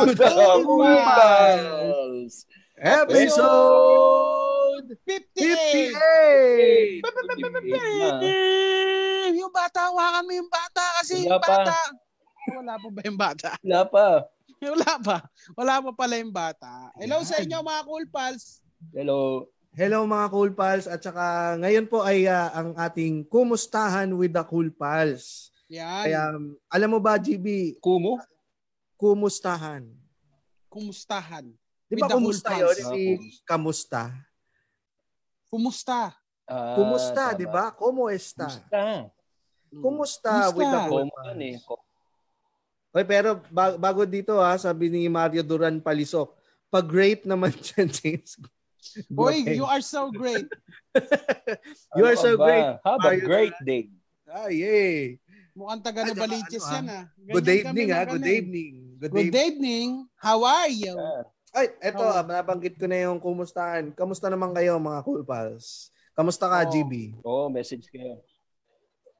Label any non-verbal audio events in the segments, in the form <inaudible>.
Cool Pals! Episode 58! 58! Yung bata, hawakan mo yung bata kasi Wala yung bata. Wala pa ba yung bata? Wala pa. Wala pa. Wala pa pala yung bata. Hello sa inyo mga cool pals. Hello. Hello mga Cool Pals at saka ngayon po ay ah, ang ating kumustahan with the Cool Pals. Yan. Kaya um, alam mo ba GB, Kumu? Kumustahan. Kumustahan. Di ba kumusta yun? Hindi kamusta. Kumusta? Ah, Kumusta, di ba? Como esta? Kumusta? Kumusta Kumusta? with the yan eh. Oy, pero ba- bago dito ha, sabi ni Mario Duran Palisok, pag-rate naman <laughs> dyan, James. Boy, you are so great. <laughs> You are Ano so great. Have a Mario great day. Ah, yay. Mukhang taga Ay, Novaliches ano, yan ah. Ganyan Good kami evening ha, mag- good ano eh. evening. Good, Good evening. evening. How are you? Ah, Ay, eto, Oh. ah, nabanggit ko na yung kumustahan. Kamusta naman kayo mga Cool Pals? Kamusta ka, Oh. GB? Oo, message kayo.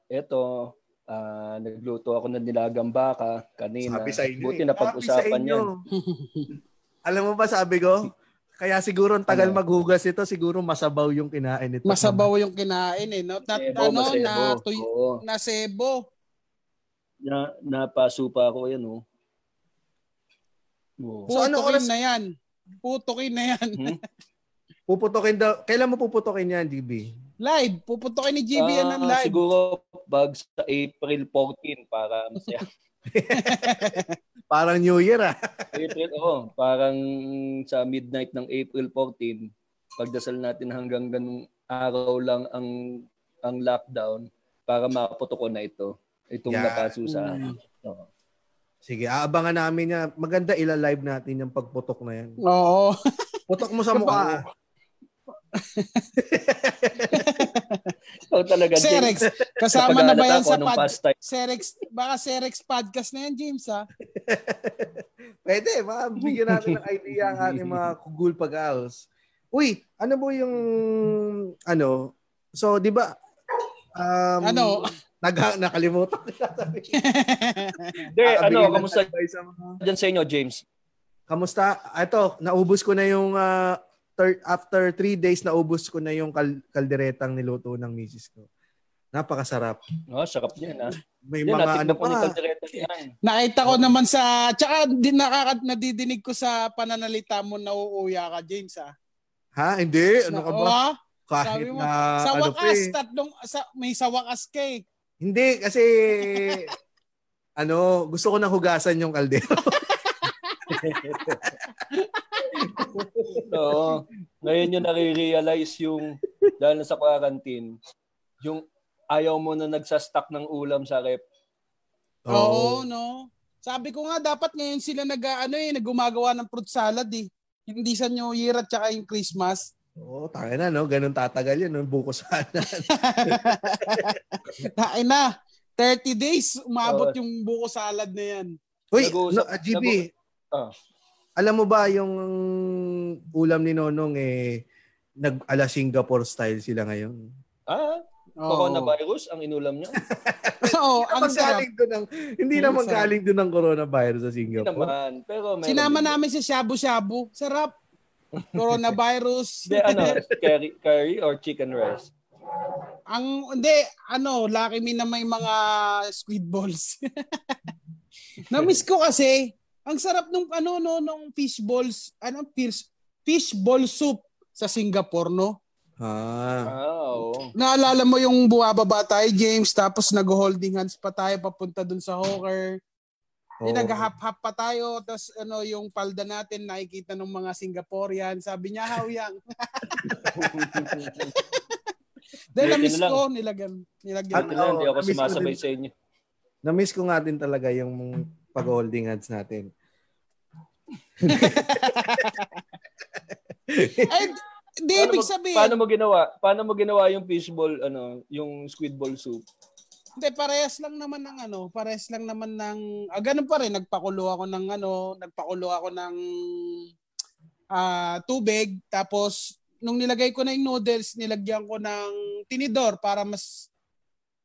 Ito, ah, nagluto ako ng nilagang baka kanina. Sabi sa inyo Buti eh. na pag-usapan yan. <laughs> Alam mo ba sabi ko? Kaya siguro ang tagal Ano? maghugas ito, siguro masabaw yung kinain nito. Masabaw yung kinain eh. No? Na, Sebo, ano, masebo. na, tuy, na sebo. Na, napasupa ako yan, oh. Oo. So, ano oras- na yan. Putukin na yan. Hmm? <laughs> Puputokin daw. Kailan mo puputokin yan, GB? Live. Puputukin ni GB yan ng Ah, live. Siguro pag sa April 14 para masaya. <laughs> Parang New Year ah. <laughs> April, oo. Parang sa midnight ng April 14, pagdasal natin hanggang ganung araw lang ang ang lockdown para maputo ko na ito. Itong Yeah. napaso sa Mm. Oo. Sige, aabangan namin yan. Maganda ila-live natin yung pagputok na yan. Oo. Putok mo sa mukha. ah. <laughs> Ikaw talaga. Serex. Kasama na ba yan sa pod... Serex, baka Serex podcast na yan, James, ha? <laughs> Pwede, ma, bigyan natin ng idea ang ating mga <laughs> kugul pag-house. Uy, ano po yung, ano, so, di ba, um, Ano? Nag, nakalimutan ko <laughs> siya. Hindi, Ah, ano, kamusta sa mga- dyan sa inyo, James? Kamusta? Ito, naubos ko na yung, ah, thir- after three days, naubos ko na yung kal- kalderetang niluto ng misis ko. Napakasarap. Oh, sarap niyan, ha? May Yan, mga ano pa. Yan. Nakita ko naman sa... Tsaka din nakaka, nadidinig ko sa pananalita mo na uuya ka, James, ha? Ha? Hindi? Ano ka ba? Oo, Kahit sabi mo, na sa ano pa wakas, eh. tatlong, sa, may sa wakas ka eh. Hindi, kasi ano, gusto ko nang hugasan yung kaldero. Oo. Ngayon yung nare-realize yung, dahil na sa quarantine, yung ayaw mo na nagsastock ng ulam sa rep. Oo, no? Sabi ko nga, dapat ngayon sila nag, ano eh, naggumagawa ng fruit salad eh. Hindi sa New Year at saka yung Christmas. Oo, tayo na, no? Ganun tatagal yun, no? buko sana. <laughs> Ay na, 30 days, umabot Oo. yung buko salad na yan. Uy, no, ah, GB, nag- Ah. alam mo ba yung ulam ni Nonong eh, nag ala Singapore style sila ngayon? Ah, Oo. coronavirus ang inulam niya? <laughs> Oo, ang Ang sarap. galing doon ng, hindi Ang naman galing doon ng coronavirus sa Hindi Singapore. naman. Pero Sinama namin sa shabu-shabu. Sarap. Coronavirus. Hindi, ano, curry, curry or chicken rice? Ang hindi ano, lucky me na may mga squid balls. <laughs> Na-miss ko kasi ang sarap nung ano no nung fish balls, ano fish fish ball soup sa Singapore no. Ah. Oo. Naalala mo yung buwababa tayo James tapos nag-holding hands pa tayo papunta dun sa hawker. Di oo. nag-hap-hap pa tayo tapos ano yung palda natin nakikita ng mga Singaporean. Sabi niya, "How yang?" <laughs> Dahil na-miss ko nilagyan nilagyan. At- na, hindi ako sumasabay sa inyo. Na-miss ko nga din talaga yung pag-holding hands natin. <laughs> Ay, di Paano ibig mo- sabihin. Paano mo ginawa? Paano mo ginawa yung fishball, ano, yung squid ball soup? Hindi, parehas lang naman ng ano, parehas lang naman ng, ah, ganun pa rin, nagpakulo ako ng ano, nagpakulo ako ng ah, tubig, tapos nung nilagay ko na yung noodles, nilagyan ko ng tinidor para mas,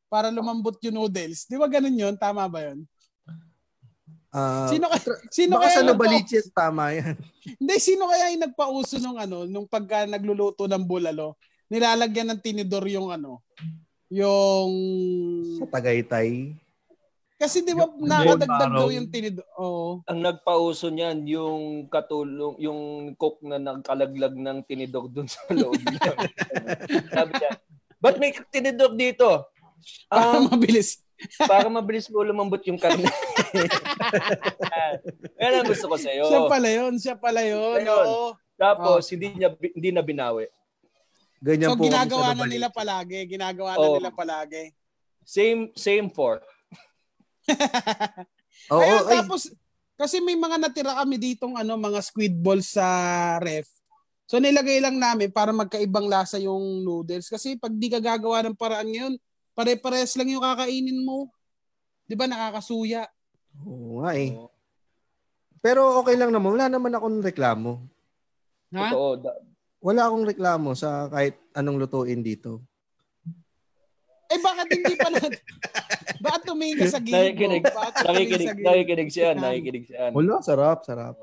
para lumambot yung noodles. Di ba ganun yun? Tama ba yun? Ah, Sino kaya, sino baka kaya sa Novaliches, tama yan. <laughs> Hindi, sino kaya yung nagpauso nung ano, nung pagka nagluluto ng bulalo, nilalagyan ng tinidor yung ano, yung... Sa Tagaytay. Kasi di ba Yung nakadagdag daw yung tinidor. Oo. Ang nagpauso niyan, yung katulong, yung cook na nagkalaglag ng tinidor dun sa loob niya. <laughs> Sabi niya, ba't may tinidor dito? Para Um, mabilis. para mabilis mo lumambot yung karne. <laughs> Yan ang gusto ko sa'yo. Siya pala yun. Siya pala yun. Siya yun. Oo. Tapos, hindi niya hindi na binawi. Ganyan So, po ginagawa na nila palagi. Ginagawa na Oo. nila palagi. Same same fork. <laughs> Oo, Kaya ay, tapos, kasi may mga natira kami ditong ano, mga squid balls sa ref. So nilagay lang namin para magkaibang lasa yung noodles. Kasi pag di ka gagawa ng paraan ngayon, pare-pares lang yung kakainin mo. Di ba nakakasuya? Oo nga eh. Pero okay lang naman. Wala naman akong reklamo. Ha? Totoo. Da- Wala akong reklamo sa kahit anong lutuin dito. Eh bakit hindi pa na... <laughs> bakit tumingin ka sa gilid Nakikinig. mo? Nakikinig, nakikinig siya, nakikinig siya. Wala, sarap, sarap.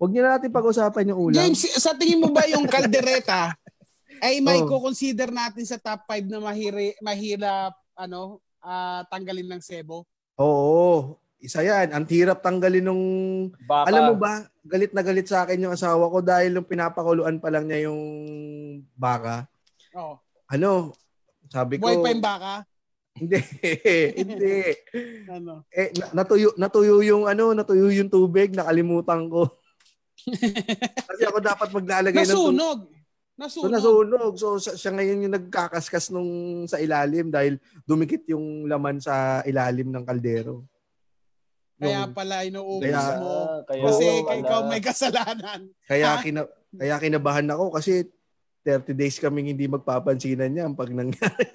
Huwag niyo na natin pag-usapan yung ulam. James, sa tingin mo ba yung kaldereta <laughs> ay may Oh. consider natin sa top 5 na mahiri, mahirap ano, ah, tanggalin ng sebo? Oo. Isa yan. Ang hirap tanggalin nung... Baka, Alam mo ba, galit na galit sa akin yung asawa ko dahil nung pinapakuluan pa lang niya yung baka. Oh. Ano, sabi ko... Buhay pa yung baka? Hindi. <laughs> hindi. Ano? Eh, na- natuyo, natuyo yung ano, natuyo yung tubig, nakalimutan ko. <laughs> Kasi ako dapat maglalagay ng tubig. Nasunog. So Nasunog. nasunog. So siya ngayon yung nagkakaskas nung sa ilalim dahil dumikit yung laman sa ilalim ng kaldero. Kaya Yung- pala inuubos Kaya- mo. Kaya Kasi wala. ikaw may kasalanan. kaya kina, kaya kinabahan ako kasi 30 days kaming hindi magpapansinan niya pag nangyari.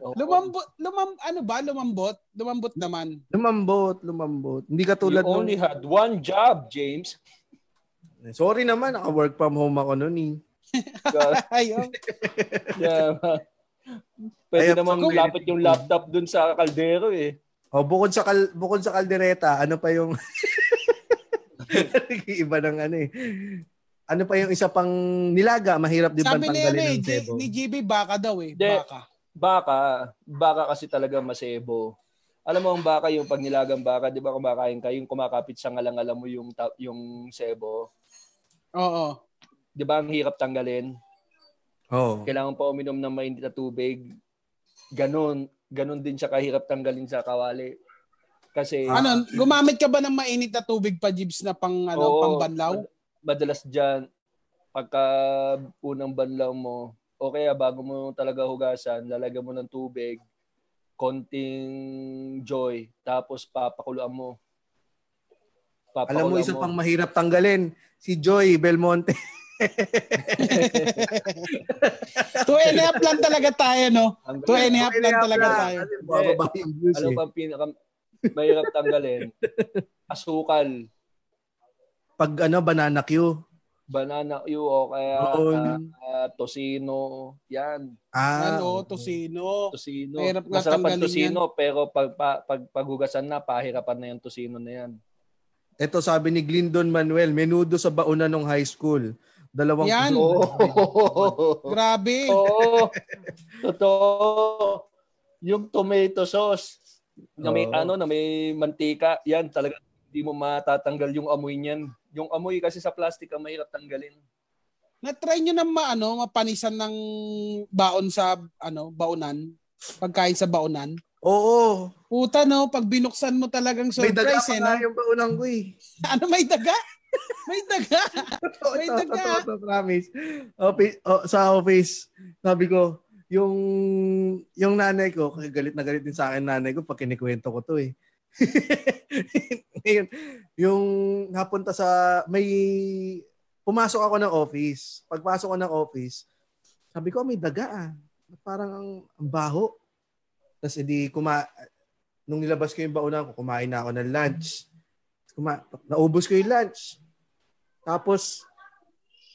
Oo. Lumambot, lumam, ano ba? Lumambot? Lumambot naman. lumambot, lumambot. Hindi You katulad nung, only had one job, James. sorry naman, naka-work from home ako noon eh. <laughs> Ayun. Yeah. Pwede Ayun, namang kung- lapit yung laptop dun sa kaldero eh. O bukod sa kal, bukod sa kaldereta, ano pa yung <laughs> iba ng ano eh. Ano pa yung isa pang nilaga, mahirap din Sabi ni, ano, tanggalin eh, ng G- sebo. ni GB baka daw eh. Hindi. Baka. Baka, baka kasi talaga masebo. Alam mo ang baka, yung pag nilagang baka, di ba kumakain ka, yung kumakapit sa ngalang-alam mo yung, ta- yung sebo. Oo. Di ba ang hirap tanggalin? Oo. Kailangan pa uminom ng mainit na tubig. Ganon. Ganon din siya kahirap tanggalin sa kawali. Kasi Ano, gumamit ka ba ng mainit na tubig pa, Jibs, na pang, ano, Oo. pang banlaw? Mad- madalas dyan, pagka unang banlaw mo, o kaya bago mo talaga hugasan, lalagyan mo ng tubig, konting joy, tapos papakuluan mo. Alam mo, Papakuluan isa pang mahirap tanggalin, si Joy Belmonte. <laughs> <laughs> Two and a half lang talaga tayo, no? Two and a half lang talaga tayo. Kasi bababa yung views Alam eh. mo ang pinaka mahirap tanggalin? Asukal, Pag ano, banana Q. banana Q o kaya Oo. ah, tosino, yan. Ah, ano, tosino. Tosino. Mahirap Masarap ang tosino, pero pag, pa, pag paghugasan na, pahirapan na yung tosino na yan. Ito sabi ni Glindon Manuel, menudo sa bauna nung high school. Dalawang Yan. Oh. <laughs> Grabe. Oo. Totoo. Yung tomato sauce na may Oo. ano na may mantika, yan talaga hindi mo matatanggal yung amoy niyan. Yung amoy kasi sa plastic ang mahirap tanggalin. Na-try nyo na ma, ano, mapanisan ng baon sa ano, baonan? Pagkain sa baonan? Oo. Puta no, pag binuksan mo talagang May daga surprise pa eh, no? nga yung baunang ko eh. <laughs> Ano may daga? May daga. May daga. totoo, promise. Office, oh, sa office, sabi ko, yung yung nanay ko, galit na galit din sa akin nanay ko pag kinikwento ko to eh. Ngayon, <laughs> yung napunta sa, may, pumasok ako ng office. Pagpasok ko ng office, sabi ko, may daga ah. Parang ang, ang baho. Tapos edi, kuma, nung nilabas ko yung baunan ko, kumain na ako ng lunch. Kuma, naubos ko yung lunch. Tapos,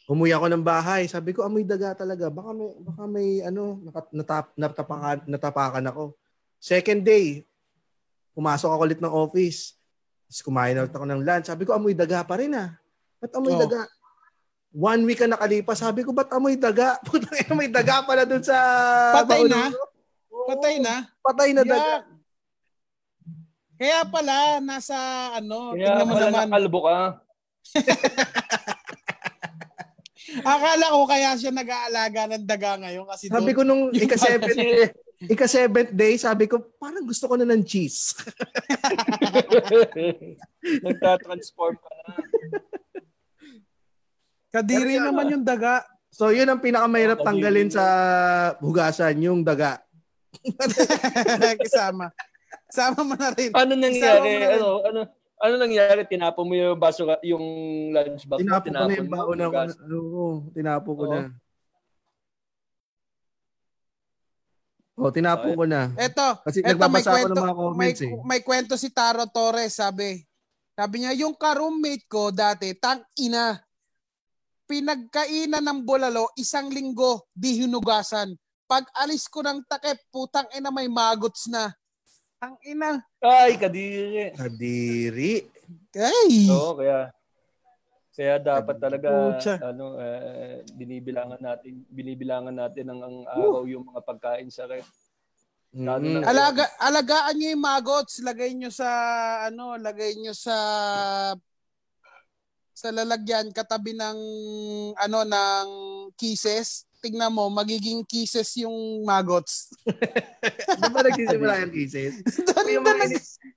umuwi ako ng bahay. Sabi ko, amoy daga talaga. Baka may, baka may ano, natap, natapakan, natapakan ako. Second day, pumasok ako ulit ng office. Tapos kumain ulit ako ng lunch. Sabi ko, amoy daga pa rin ah. Ba't amoy Oh. daga? One week ka nakalipas. Sabi ko, ba't amoy daga? <laughs> Putang ina, may daga pala dun sa... Patay na? ko. Patay na. Patay na daga. Kaya pala, nasa ano, Kaya tingnan mo pala naman. nakalbo ka. <laughs> Akala ko kaya siya nag-aalaga ng daga ngayon kasi Sabi doon, ko nung ika-seventh, <laughs> ika-seventh day, sabi ko, parang gusto ko na ng cheese. <laughs> Nagtatransform ka na. kadiri Pero naman yung daga. So, yun ang pinakamahirap tanggalin sa hugasan, yung daga. Kasama. Sama mo na rin. Ano nangyari? na rin. Ano, ano, ano nangyari? Tinapo mo yung baso, yung lunch box mo? Tinapo ko na yung mo? baon Gas- oo, tinapo ko Oo. na. Oh, tinapo Okay. ko na. Eto, Kasi eto may nagbabasa ako kwento, ng mga may, comments eh. may kwento si Taro Torres, sabi. Sabi niya, yung ka-roommate ko dati, tang ina, pinagkainan ng bulalo isang linggo, di hinugasan. Pag alis ko ng takip, putang ina may magots na. Ang ina. Ay, kadiri. Kadiri. Ay! Oo, kaya kaya dapat talaga Pucha. ano eh, binibilangan natin binibilangan natin ang, ang araw yung mga pagkain sa ref. Mm. Alaga, alagaan niyo yung magots, lagay niyo sa ano, lagay niyo sa sa lalagyan katabi ng ano ng kisses. Tingnan mo, magiging kisses yung magots. <laughs> Di ba nagsisimula yung cases? <laughs> Doon Yung mga ini-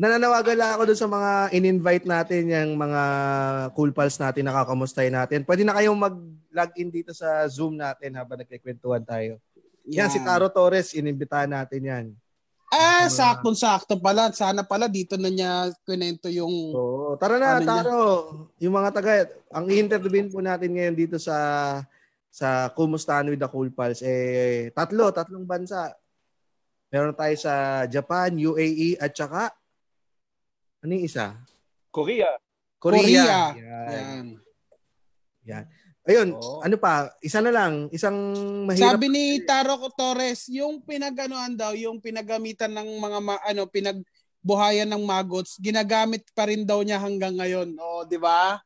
Nananawagan lang ako doon sa mga in-invite natin, yung mga cool pals natin, nakakamustahin natin. Pwede na kayong mag-log in dito sa Zoom natin habang nagkikwentuhan tayo. Yan, si Taro Torres, inimbitahan natin yan. Ah, saktong-sakto pala. Sana pala dito na niya kwento yung Oo. Tara na, Ano niya? Taro. Yung mga taga, ang i-interviewin po natin ngayon dito sa sa Kumustahan with the Cool Pals, eh, tatlo, tatlong bansa. Meron tayo sa Japan, UAE, at saka, ano yung isa? Korea. Korea. Korea. Yan. Yan. Ayun, Oo. ano pa? Isa na lang. Isang mahirap. Sabi ni Taro Torres, yung pinaganoan daw, yung pinagamitan ng mga ma- ano, pinagbuhayan ng magots, ginagamit pa rin daw niya hanggang ngayon. O, di ba?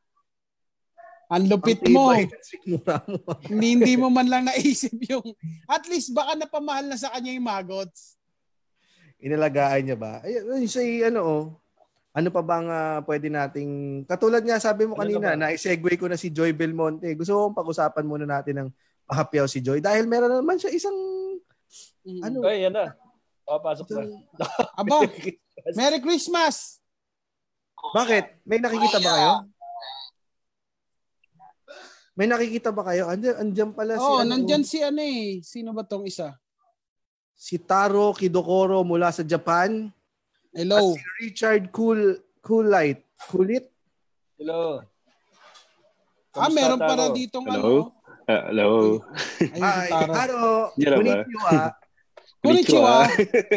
Ang lupit Ang mo. <laughs> hindi, hindi mo man lang naisip yung, at least baka napamahal na sa kanya yung magots. Inalagaan niya ba? Ayun, yung say, ano, oh, ano pa bang ah, pwede nating, katulad nga sabi mo Ano kanina, naman? na-segue ko na si Joy Belmonte. Gusto kong pag-usapan muna natin ng pahapyaw si Joy dahil meron na naman siya isang, Mm. Ano? Ay, yan na. Papasok na. Aba, <laughs> Merry Christmas! bakit? May nakikita ba kayo? May nakikita ba kayo? Andiyan, andiyan pala si, Oo, oh, ano, nandyan si ano eh. Sino ba tong isa? si Taro Kidokoro mula sa Japan. Hello. At si Richard Cool Coolite. Kulit? Hello. ah, Kamusta, meron Taro? para ditong Hello? ano. Ah, hello. Ay, Ay, Taro. Taro. <laughs> Konnichiwa. Konnichiwa.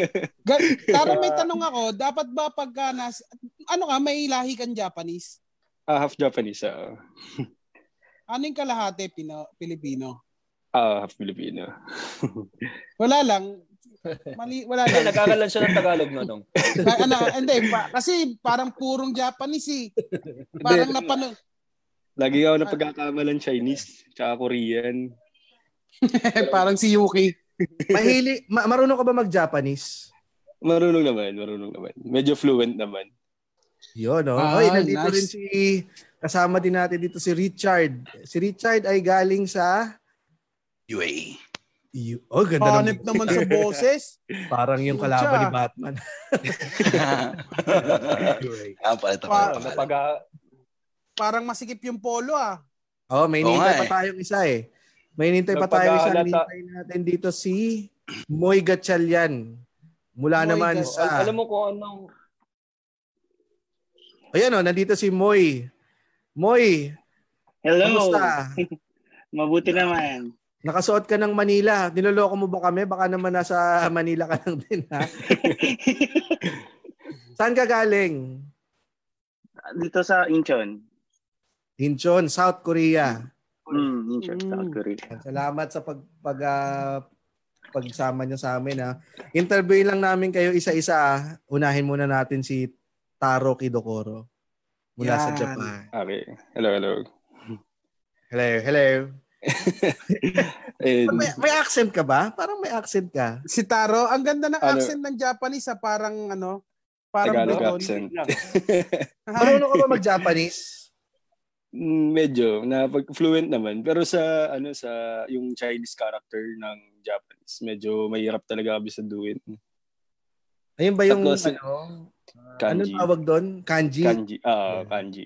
<laughs> Taro, may tanong ako. Dapat ba pagka nas... Ano ka, may lahi kang Japanese? Ah, half Japanese. ah. <laughs> Ano yung kalahati Pino, Pilipino? Ah, half Filipino. <laughs> Wala lang. Mali, wala lang. nagkakalan siya ng Tagalog no, nung. Ay, ano, hindi, pa, kasi parang purong Japanese eh. Parang napano... Lagi ako na pagkakamalan Chinese tsaka Korean. <laughs> parang si Yuki. Mahili, ma- marunong ka ba mag-Japanese? Marunong naman, marunong naman. Medyo fluent naman. Yun, no? Ah, Oy, nandito nice. rin si, kasama din natin dito si Richard. Si Richard ay galing sa, UAE. Yu- oh, ganda ng, naman sa <laughs> boses. parang yung kalaban ni Batman. <laughs> Ah, pala ito Pa-. Napag Parang masikip yung polo ah. Oh, may hinintay pa eh. tayong isa eh. May hinintay pa tayong isa. Hinintay natin dito si Moy Gatchalian. Mula Moy naman Gatchalian. sa... Al- alam mo kung anong Ayan o, nandito si Moy. Moy, Hello. kamusta? <laughs> Mabuti naman. Nakasuot ka ng Manila. Niloloko mo ba kami? Baka naman nasa Manila ka lang din, ha? <laughs> Saan ka galing? Dito sa Incheon. Incheon, South Korea. Mm, Incheon, Mm. South Korea. Salamat sa pag, pag ah, pagsama niyo sa amin. Ha. Interviewin lang namin kayo isa-isa. ah. Unahin muna natin si Taro Kidokoro mula sa Yan. Japan. Okay. Hello, hello. Hello, hello. <laughs> And, May, may accent ka ba? Parang may accent ka. Si Taro, ang ganda ng Ano? accent ng Japanese ha, parang ano, parang Tagalog Buton. accent. <laughs> Marunong ka ba mag-Japanese? Mm, medyo na pag fluent naman pero sa ano sa yung Chinese character ng Japanese medyo mahirap talaga bisaduhin Ayun ba yung Tatlo ano? Kanji Anong tawag doon? Kanji. kanji ah kanji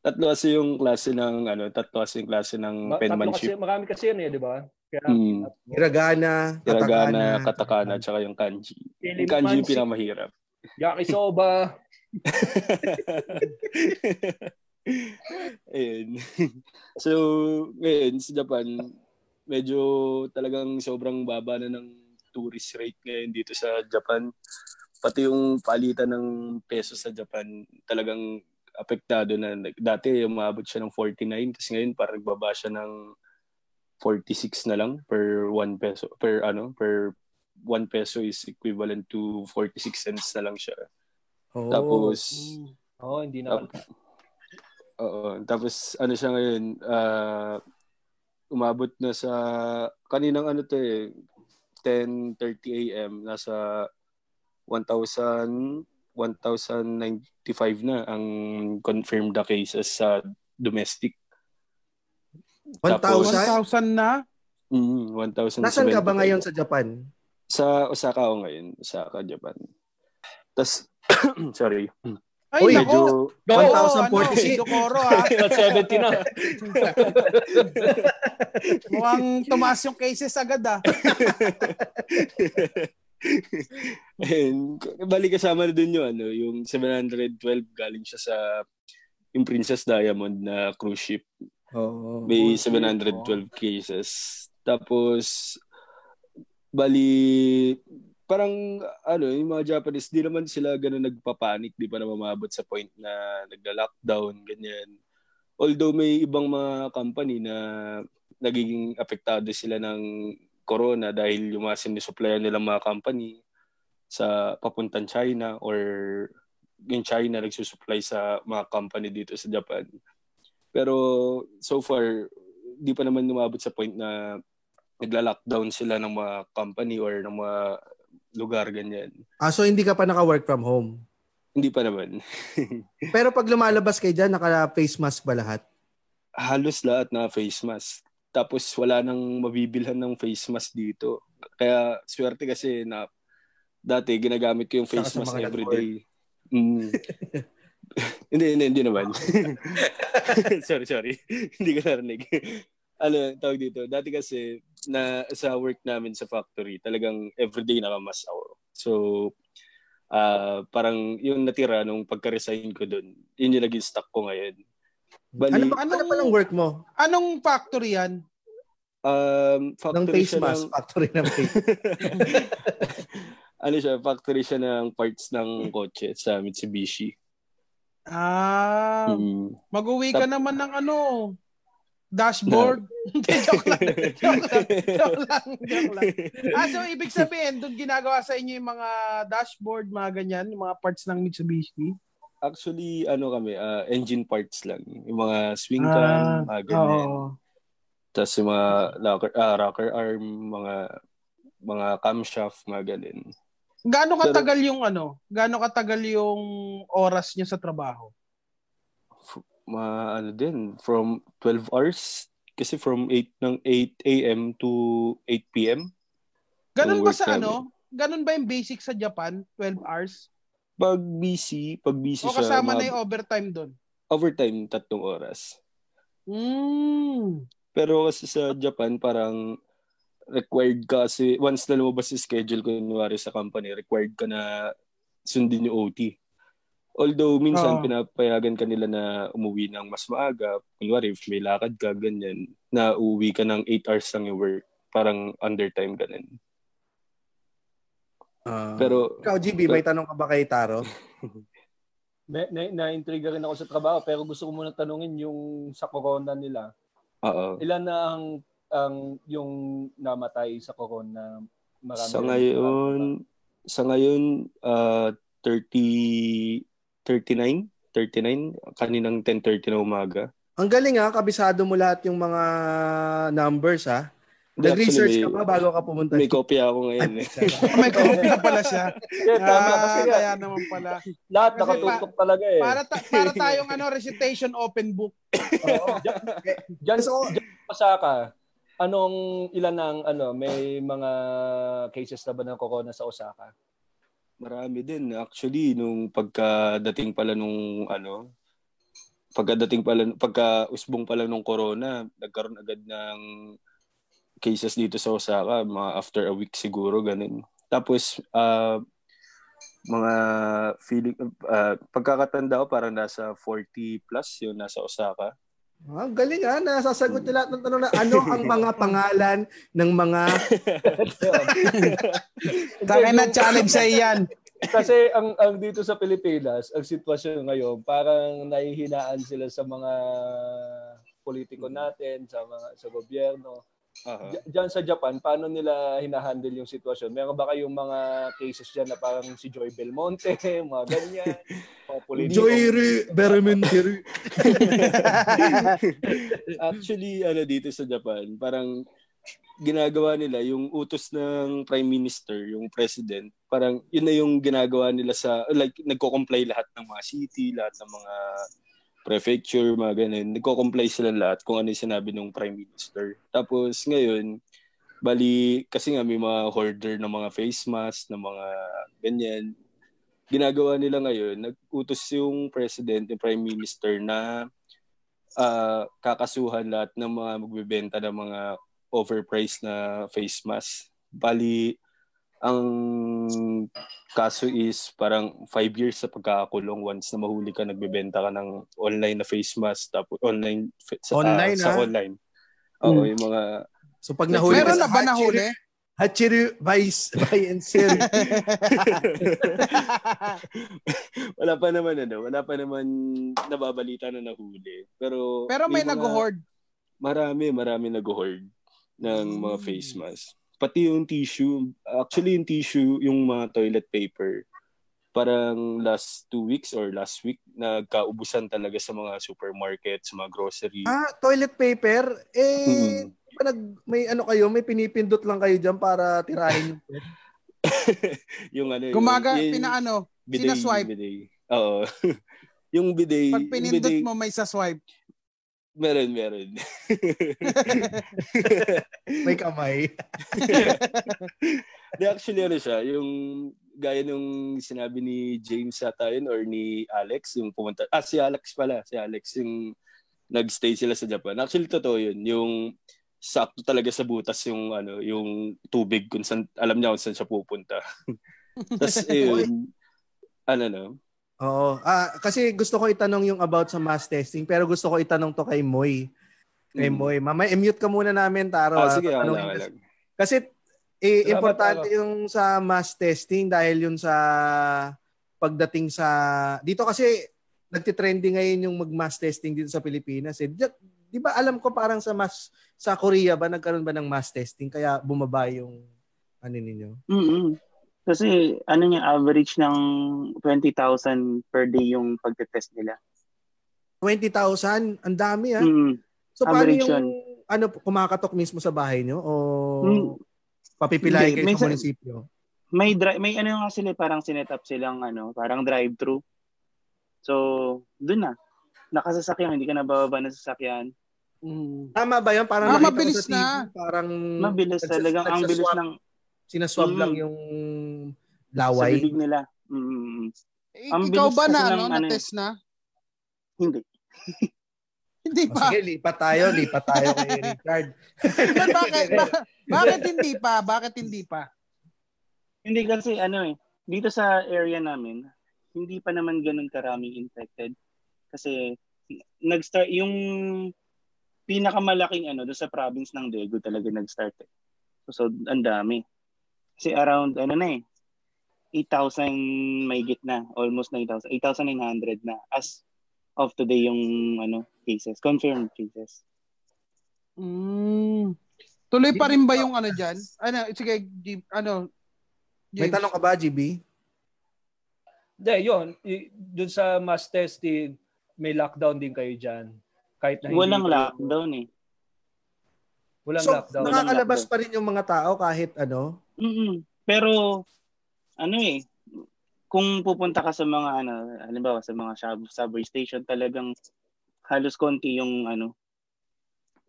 tatlo kasi yung klase ng ano tatlo kasi yung klase ng Ma- tatlo kasi, penmanship marami kasi yun eh, di ba? Kaya, Mm. Hiragana, hiragana katakana. katakana tsaka yung kanji yung kanji yung Mansi. pinakamahirap yakisoba. <laughs> Ayun. so, ngayon sa Japan, medyo talagang sobrang baba na ng tourist rate ngayon dito sa Japan. Pati yung palitan ng peso sa Japan, talagang apektado na. Dati umabot siya ng 49, tapos ngayon parang nagbaba siya ng 46 na lang per 1 peso. Per ano, per 1 peso is equivalent to 46 cents na lang siya. Oo. Tapos, Oo, hindi na. Tap- Oo. Tapos ano siya ngayon, ah, umabot na sa kaninang ano to eh 10:30 AM nasa 1,000 1,095 na ang confirmed na cases sa domestic. 1,000? 1,000 na? Mm, 1,000. Nasaan ka ba ngayon sa Japan? Sa Osaka ako ngayon, Osaka, Japan. Tapos <clears throat> sorry. Ay, Uy. Medyo Oo, 1,046. Ano, Dokoro ha. <laughs> 70 na. Mukhang tumaas yung cases agad ah. <laughs> <laughs> And bali kasama na dun yung ano, yung 712 galing siya sa yung Princess Diamond na cruise ship. Oo. May cruise ship, 712 cases. Tapos bali parang ano, yung mga Japanese di naman sila ganun nagpapanik, di pa na mamabot sa point na nagla-lockdown ganyan. Although may ibang mga company na nagiging apektado sila ng corona dahil yung mga sinisupplyan nilang mga company sa papuntang China or yung China nagsusupply sa mga company dito sa Japan. Pero so far, di pa naman umabot sa point na nagla-lockdown sila ng mga company or ng mga lugar ganyan. Ah, so hindi ka pa naka-work from home? Hindi pa naman. <laughs> Pero pag lumalabas kayo dyan, naka-face mask ba lahat? Halos lahat na face mask. Tapos wala nang mabibilhan ng face mask dito. Kaya swerte kasi na dati ginagamit ko yung Saka face sa mask everyday. Mm. <laughs> hindi, hindi, hindi naman. <laughs> sorry, sorry. hindi ko narinig. ano, tawag dito. Dati kasi na sa work namin sa factory, talagang everyday nakamas ako. So, ah parang yung natira nung pagka-resign ko doon, yun yung naging stock ko ngayon. Bali, Ano ba ano pa lang work mo? Anong factory yan? um, Ng factory face siya mask, ng, factory ng face. <laughs> ano siya, factory siya ng parts ng kotse sa Mitsubishi. Ah, Mm. mag-uwi ka Tap- naman ng ano, dashboard. <laughs> <laughs> joke lang, joke lang, joke lang, joke lang. Ah, so ibig sabihin, doon ginagawa sa inyo yung mga dashboard, mga ganyan, yung mga parts ng Mitsubishi? Actually, ano kami, ah, engine parts lang. Yung mga swing Ah, cam, mga ganyan. Oo. Tapos yung mga rocker, ah, rocker arm, mga mga camshaft, mga ganun. Gaano katagal yung ano? Gaano katagal yung oras niya sa trabaho? Mga ano din, from 12 hours, kasi from 8 ng 8 a.m. to 8 p.m. Ganun ba sa namin. ano? Ganun ba yung basic sa Japan? 12 hours? Pag busy, pag busy O siya, kasama mga na yung overtime doon? overtime, tatlong oras. Mm. Pero kasi sa Japan, parang required ka kasi once na lumabas yung schedule kunwari sa company, required ka na sundin yung OT. Although minsan Oo. pinapayagan ka nila na umuwi ng mas maaga, kunwari if may lakad ka, ganyan, na uuwi ka ng 8 hours lang yung work. Parang undertime ganun. Ah. Pero Ikaw, GB, may tanong ka ba kay Taro? <laughs> Na, na, na-intriga rin ako sa trabaho pero gusto ko muna tanungin yung sa corona nila. oo. Ilan na ang ang yung namatay sa corona? Marami Sa ngayon, sa ngayon, uh, 30, 39? 39? Kaninang 10.30 na umaga. Ang galing ha, kabisado mo lahat yung mga numbers ha. Nag-research ka pa bago ka pumunta. May kopya ako ngayon eh. <laughs> May kopya pala siya. Yeah, tama Ah, kasi kaya naman pala. lahat Kasi nakatutok talaga eh. Para ta- para <laughs> tayong ano recitation open book. Oo. Diyan, So- diyan sa Osaka, anong ilan ng ano, may mga cases na ba ng corona sa Osaka? Marami din. Actually, nung pagkadating pala nung ano, pagkadating pala, pagka usbong pala nung corona, nagkaroon agad ng cases dito sa Osaka, mga after a week siguro, ganun. Tapos, ah, mga feeling, ah, pagkakatanda ko parang nasa 40 plus yun, nasa Osaka. Ah, galing ha, nasasagot nila lahat ng tanong na ano ang mga <laughs> pangalan ng mga <laughs> Taka na challenge sa iyan. <laughs> Kasi ang ang dito sa Pilipinas, ang sitwasyon ngayon, parang nahihinaan sila sa mga politiko natin, sa mga sa gobyerno. Di- Diyan sa Japan, paano nila hinahandle yung sitwasyon? Meron ba kayong mga cases diyan na parang si Joy Belmonte, <laughs> mga ganyan, mga politiko? Joyri Bermentiri. <laughs> Actually, ano dito sa Japan, parang ginagawa nila yung utos ng prime minister, yung president, parang yun na yung ginagawa nila sa, like, nagko-comply lahat ng mga city, lahat ng mga prefecture, mga ganun. Nagko-comply sila lahat kung ano yung sinabi ng prime minister. Tapos ngayon, bali, kasi nga may mga hoarder ng mga face mask, ng mga ganyan. Ginagawa nila ngayon, nag-utos yung president, yung prime minister na ah, kakasuhan lahat ng mga magbebenta ng mga overpriced na face mask. Bali, ang kaso is parang five years sa pagkakakulong once na mahuli ka, nagbebenta ka ng online na face mask, tapos online, sa, Online, sa ah? online. Oo, Hmm. yung mga, So pag nahuli Meron na ba nahuli? Hachiru Vice <laughs> by and Sir. <laughs> wala pa naman ano, wala pa naman nababalita na nahuli. Pero, Pero may mga- nag-hoard. Marami, marami nag-hoard ng mga Mm. face mask. Pati yung tissue, actually yung tissue, yung mga toilet paper, parang last two weeks or last week, nagkaubusan talaga sa mga supermarket, sa mga grocery. ah, toilet paper. Eh, Mm. ba nag, may ano kayo, may pinipindot lang kayo dyan para tirahin yung <laughs> yung ano, Gumaga, yung, pinaano, bidet, sinaswipe. bidet. Oo. <laughs> yung bidet, pag pinindot bidet, mo may sa swipe. Meron, meron. <laughs> May kamay. Di actually ano siya, yung gaya nung sinabi ni James ata yun or ni Alex, yung pumunta, ah si Alex pala, si Alex, yung nagstay sila sa Japan. Actually totoo yun, yung sakto talaga sa butas yung ano, yung tubig kung saan, alam niya kung saan siya pupunta. <laughs> Tapos yun, ano no, Oo. Ah, kasi gusto ko itanong yung about sa mass testing, pero gusto ko itanong to kay Moy. Kay Mm. Moy. Mamay, i-mute ka muna namin, Taro. ah, ah. sige, wala, kasi- eh, importante yung sa mass testing dahil yun sa pagdating sa dito kasi nagti-trending ngayon yung mag-mass testing dito sa Pilipinas. Eh. Di, di ba alam ko parang sa mass sa Korea ba nagkaroon ba ng mass testing kaya bumaba yung ano ninyo? mm Kasi ano yung average ng 20,000 per day yung pagte-test nila. 20,000, ang dami ah. Mm. So paano Average yung yun. ano kumakatok mismo sa bahay nyo o papipilahin Hindi, kayo may sa munisipyo? May dri- may ano nga sila parang sinet up silang ano, parang drive-thru. So, dun na. Nakasasakyan, hindi ka nabababa ng sasakyan. Mm. Tama ba yun? Parang Ah, mabilis sa TV, na. parang Mabilis talaga. Ang bilis ng sinaswab Mm. lang yung sa laway. bibig nila. Mm. Eh, Ang ikaw ba na ano, na test na? Hindi. <laughs> Hindi O, pa. sige, lipat tayo, lipat tayo kay Richard. Ba't bakit, ba- <laughs> bakit hindi pa? Bakit hindi pa? Hindi kasi ano eh, dito sa area namin, hindi pa naman ganun karaming infected. Kasi nag-start yung pinakamalaking ano doon sa province ng Daegu talaga nag-start eh. So, so ang dami. Kasi around ano na eh 8,000 may na, almost 9,000, 8,900 na as of today yung ano cases, confirmed cases. Mm. Tuloy pa rin ba yung ano dyan? Ano, sige, G- ano, May James. tanong ka ba, GB? Hindi, yun. Doon sa mass testing, may lockdown din kayo dyan. Kahit na Walang lockdown eh. Walang so, lockdown. nakakalabas lockdown. pa rin yung mga tao kahit ano. Mm Pero, ano eh, kung pupunta ka sa mga, ano, halimbawa sa mga sub- subway station, talagang halos konti yung, ano,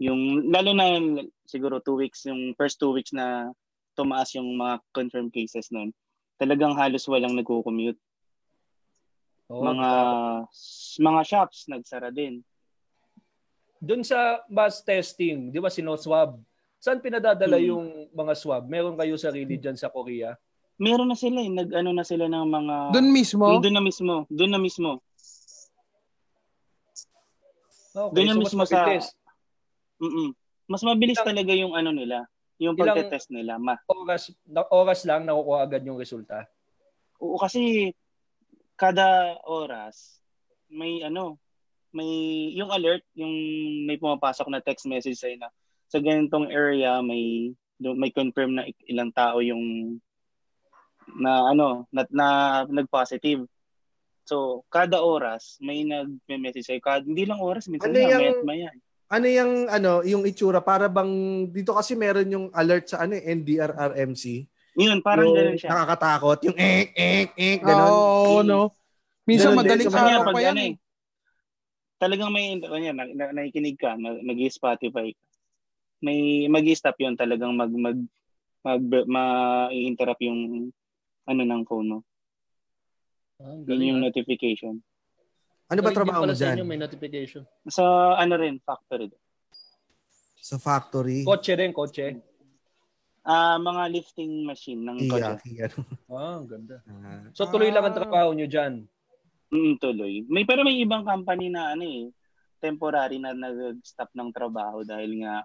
yung, lalo na siguro two weeks, yung first two weeks na tumaas yung mga confirmed cases nun, talagang halos walang nagko-commute. Oo, mga, mga shops nagsara din. Doon sa mass testing, di ba sinoswab? Saan pinadadala Hmm. yung mga swab? Meron kayo sarili dyan sa Korea? Meron na sila eh, nag-ano na sila ng mga... Doon mismo? Doon na mismo. Doon na mismo. Okay, Doon na so mas mismo sa- mabilis. Mm-mm. Mas mabilis Ilang- talaga yung ano nila, yung pagte-test nila. Ma. Oras, na, oras lang nakukuha agad yung resulta. Oo, kasi kada oras may ano, may yung alert, yung may pumapasok na text message sa'yo na sa ganitong area may may confirm na ilang tao yung na ano, na, na nag-positive. So, kada oras may nag-message sa'yo. Kada, hindi lang oras, minsan Ano na, yung- maya. Ano yung ano, yung itsura para bang dito kasi meron yung alert sa ano eh, NDRRMC. Yun, parang yung ganun siya. Nakakatakot, yung ek ek ek ganon. Oo, no. Minsan Ganun madaling sa araw pag pa yan ano eh. eh, talagang may, kanya, na, na, nakikinig ka, na, nag-Spotify ka. May mag-stop yun talagang mag, mag, mag, ma-interrupt yung ano ng phone mo. Ah, Yun yung ah. notification. Ano ba trabaho mo inyo, may notification. Sa ano rin, factory. Sa factory. Kotse rin, kotse. Ah, mga lifting machine ng Iya, kotse. iya. <laughs> Ah, ang ganda. Ah. So tuloy lang ang Ah. trabaho nyo dyan. Mm, tuloy. May pero may ibang company na ano eh, temporary na nag-stop ng trabaho dahil nga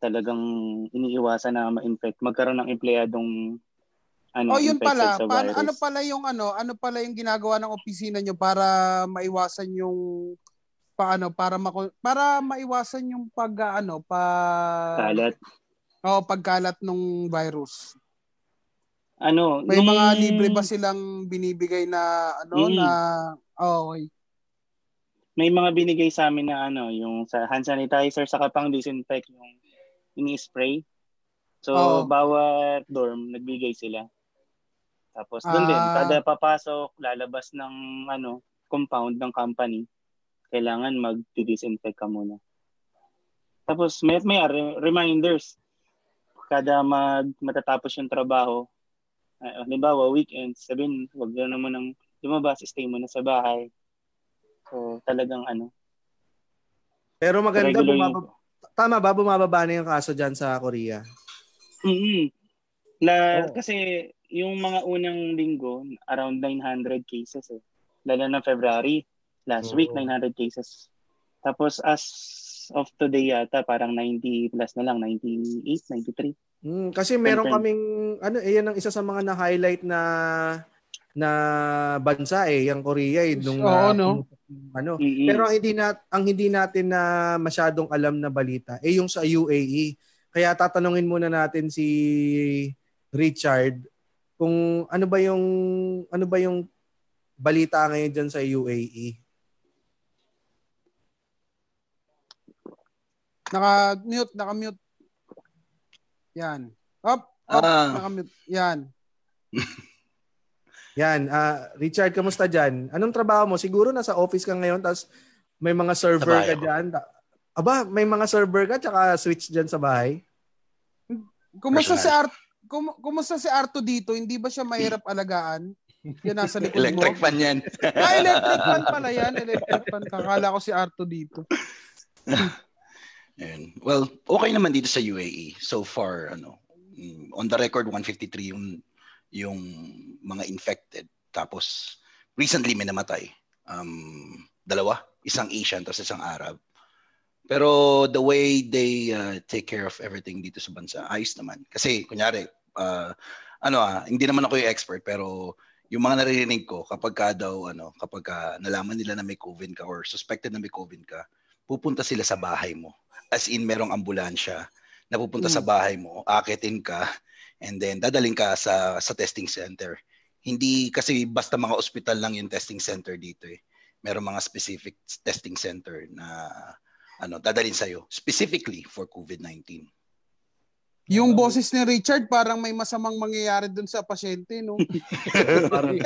talagang iniiwasan na ma-infect, magkaroon ng empleyadong ano, Oh, yun pala. sa virus. ano pala yung ano, ano pala yung ginagawa ng opisina nyo para maiwasan yung paano para mako, para maiwasan yung pag ano pa Kalat. oh, pagkalat ng virus. Ano, May nung- mga libre ba silang binibigay na ano Mm. na oh, okay. May mga binigay sa amin na ano, yung sa hand sanitizer saka pang disinfect yung ini-spray. So, Oo. bawat dorm nagbigay sila. Tapos doon din, Ah. kada papasok, lalabas ng ano, compound ng company, kailangan mag-disinfect ka muna. Tapos may may re- reminders. Kada mag matatapos yung trabaho, uh, halimbawa weekends, sabihin, wag na naman ng lumabas, stay muna sa bahay. So, talagang ano, Pero maganda bumaba, tama ba bumababa na yung kaso diyan sa Korea? mm La, Oh. Kasi yung mga unang linggo, around 900 cases eh. Lalo na February. Last Oo. week, 900 cases. Tapos as of today yata, parang 90 plus na lang, 98, 93. Hmm, kasi meron kaming ano eh yan ang isa sa mga na-highlight na na bansa eh, yung Korea eh nung Oo, na- no? ano. Mm-mm. Pero ang hindi na ang hindi natin na masyadong alam na balita eh yung sa UAE. Kaya tatanungin muna natin si Richard kung ano ba yung ano ba yung balita ngayon diyan sa E. UAE. Naka-mute, naka-mute. Yan. Up, up, Ah. naka-mute. Yan. <laughs> Yan, ah Richard, kamusta diyan? Anong trabaho mo? Siguro nasa office ka ngayon tapos may mga server ka ako. diyan. Aba, may mga server ka tsaka switch diyan sa bahay? Kumusta si Art kum, kumusta si Arto dito? Hindi ba siya mahirap alagaan? Yan nasa likod Electric mo. fan yan. Ah, electric fan pala yan. Electric fan. Kakala ko si Arto dito. Ayun. Well, okay naman dito sa UAE. So far, ano, mm, on the record, 153 yung, yung mga infected. Tapos, recently may namatay. Um, dalawa. Isang Asian, tapos isang Arab. Pero the way they uh, take care of everything dito sa bansa, ayos naman. Kasi, kunyari, uh, ano ah, hindi naman ako yung expert, pero yung mga naririnig ko, kapag ka daw, ano, kapag ka nalaman nila na may COVID ka or suspected na may COVID ka, pupunta sila sa bahay mo. As in, merong ambulansya na pupunta Mm. sa bahay mo, akitin ka, and then dadaling ka sa sa testing center. Hindi kasi basta mga ospital lang yung testing center dito eh. Meron mga specific testing center na ano, dadalhin sa'yo specifically for COVID-19. Yung boses ni Richard parang may masamang mangyayari dun sa pasyente, no? <laughs> Parang,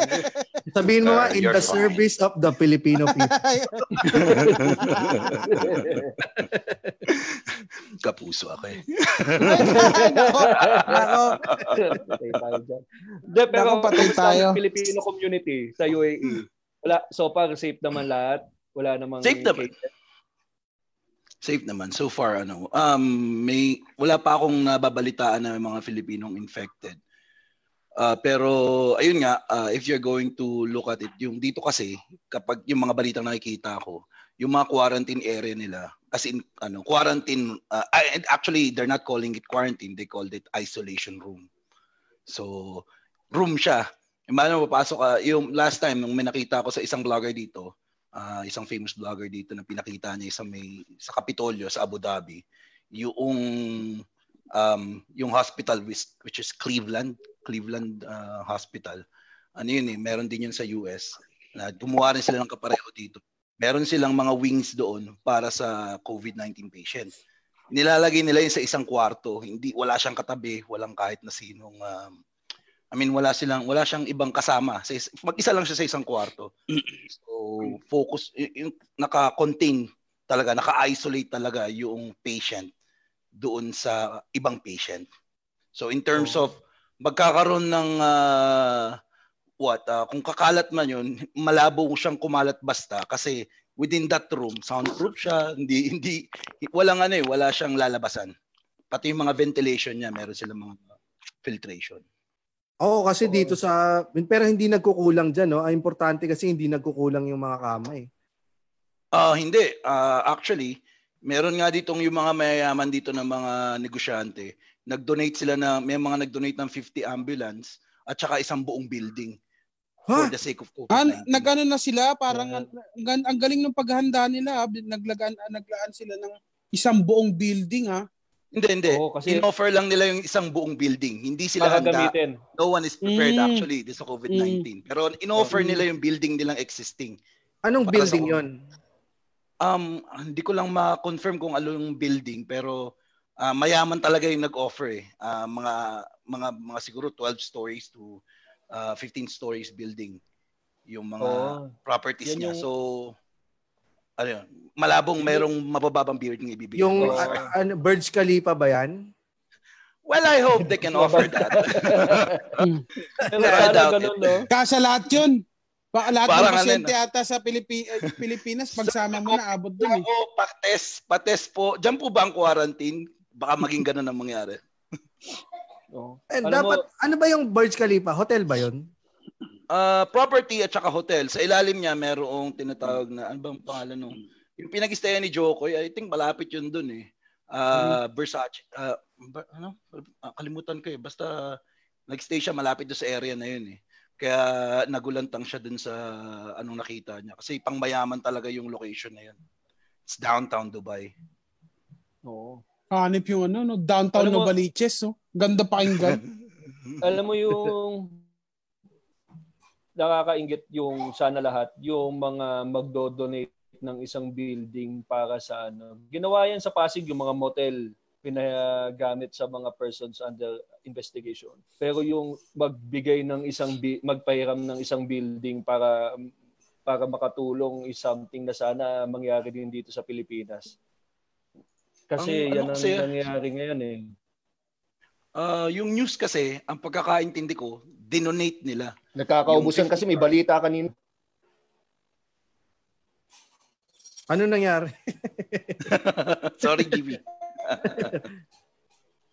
sabihin mo nga, Uh, in the fine. service of the Filipino people. <laughs> Kapuso ako eh. nako, nako. <laughs> patay tayo dyan. De, pero patay tayo. ang Filipino community sa UAE? Wala, so far, safe naman lahat? Wala namang Safe naman. cases? Safe naman. So far, ano, um, may, wala pa akong nababalitaan na mga Filipinong infected. Uh, pero, ayun nga, uh, if you're going to look at it, yung dito kasi, kapag yung mga balitang nakikita ko, yung mga quarantine area nila, as in, ano, quarantine, uh, actually, they're not calling it quarantine, they called it isolation room. So, room siya. Yung paano papasok ka, yung last time, nung may nakita ko sa isang vlogger dito, ah, isang famous vlogger dito na pinakita niya isang may sa Kapitolyo sa Abu Dhabi. Yung um yung hospital which, which is Cleveland Cleveland ah, Hospital. Ano yun eh meron din yun sa US na gumawa rin sila ng kapareho dito. Meron silang mga wings doon para sa COVID-19 patient. Nilalagay nila yun sa isang kwarto. Hindi wala siyang katabi walang kahit na sinong um, I mean wala silang wala siyang ibang kasama sa is- mag-isa lang siya sa isang kwarto <clears throat> So, focus, yung naka-contain talaga, naka-isolate talaga yung patient doon sa ibang patient. So, in terms of magkakaroon ng ah, what, ah, kung kakalat man yun, malabo siyang kumalat basta kasi within that room, soundproof siya, hindi, <laughs> hindi, walang ano eh, wala siyang lalabasan. Pati yung mga ventilation niya, meron silang mga filtration. Oo, kasi dito sa... Pero hindi nagkukulang dyan, no? Ang importante kasi hindi nagkukulang yung mga kama, eh. Ah, hindi. Ah, actually, meron nga ditong yung mga mayayaman dito ng mga negosyante. Nag-donate sila na may mga nag-donate ng 50 ambulance at saka isang buong building for Ha? the sake of Ah, COVID-19. nag-ano na sila, parang Yeah. ang, ang, ang galing ng paghahanda nila. ah. Naglagaan, naglaan sila ng isang buong building, ha? Hindi, hindi. Oo, kasi- In-offer lang nila yung isang buong building. Hindi sila handa. gamitin. No one is prepared Mm. actually this sa COVID-19. Pero in-offer Mm. nila yung building nilang existing. Anong Para sa- building yon? Um, hindi ko lang ma-confirm kung ano yung building pero ah, mayaman talaga yung nag-offer eh. Ah, mga mga mga siguro 12 stories to ah, 15 stories building yung mga Oo. properties Yan niya. yung- So ano yun, malabong merong mabababang building ibibigay. Yung a- ano, Burj Khalifa ba yan? well, I hope they can offer that. <laughs> I sana doubt no? Kasa lahat yun. Pa, lahat Parang ng ano pasyente yun, ata sa Pilipi- eh, Pilipinas, <laughs> pagsama mo na, abot dun eh. Ako, pates, pates po. Diyan po ba ang quarantine? Baka maging ganun ang mangyari. Oo. Eh, Alam dapat, mo, ano ba yung Burj Khalifa? Hotel ba yon? Ah, property at saka hotel. Sa ilalim niya merong tinatawag na ano bang pangalan nung yung pinag-stayan ni Jokoy, I think malapit yun dun eh. Ah, Versace. Ah, ba- ano? Ah, kalimutan ko eh. Basta nag-stay siya malapit doon sa area na yun eh. Kaya nagulantang siya dun sa anong nakita niya. Kasi pangmayaman talaga yung location na yun. It's downtown Dubai. oo. Hanip yung ano, no? downtown Alam mo- Novaliches. No? Ganda pakinggan. <laughs> Alam mo yung nakakaingit yung sana lahat, yung mga magdo-donate ng isang building para sa ano. Ginawa yan sa Pasig yung mga motel pinagamit sa mga persons under investigation. Pero yung magbigay ng isang bi- magpahiram ng isang building para para makatulong is something na sana mangyari din dito sa Pilipinas. Kasi Ang ano yan ang kasi- nangyayari ngayon eh. Ah, yung news kasi, ang pagkakaintindi ko, dinonate nila. Nagkakaubusan kasi may balita kanina. Ano nangyari? <laughs> Sorry, GB.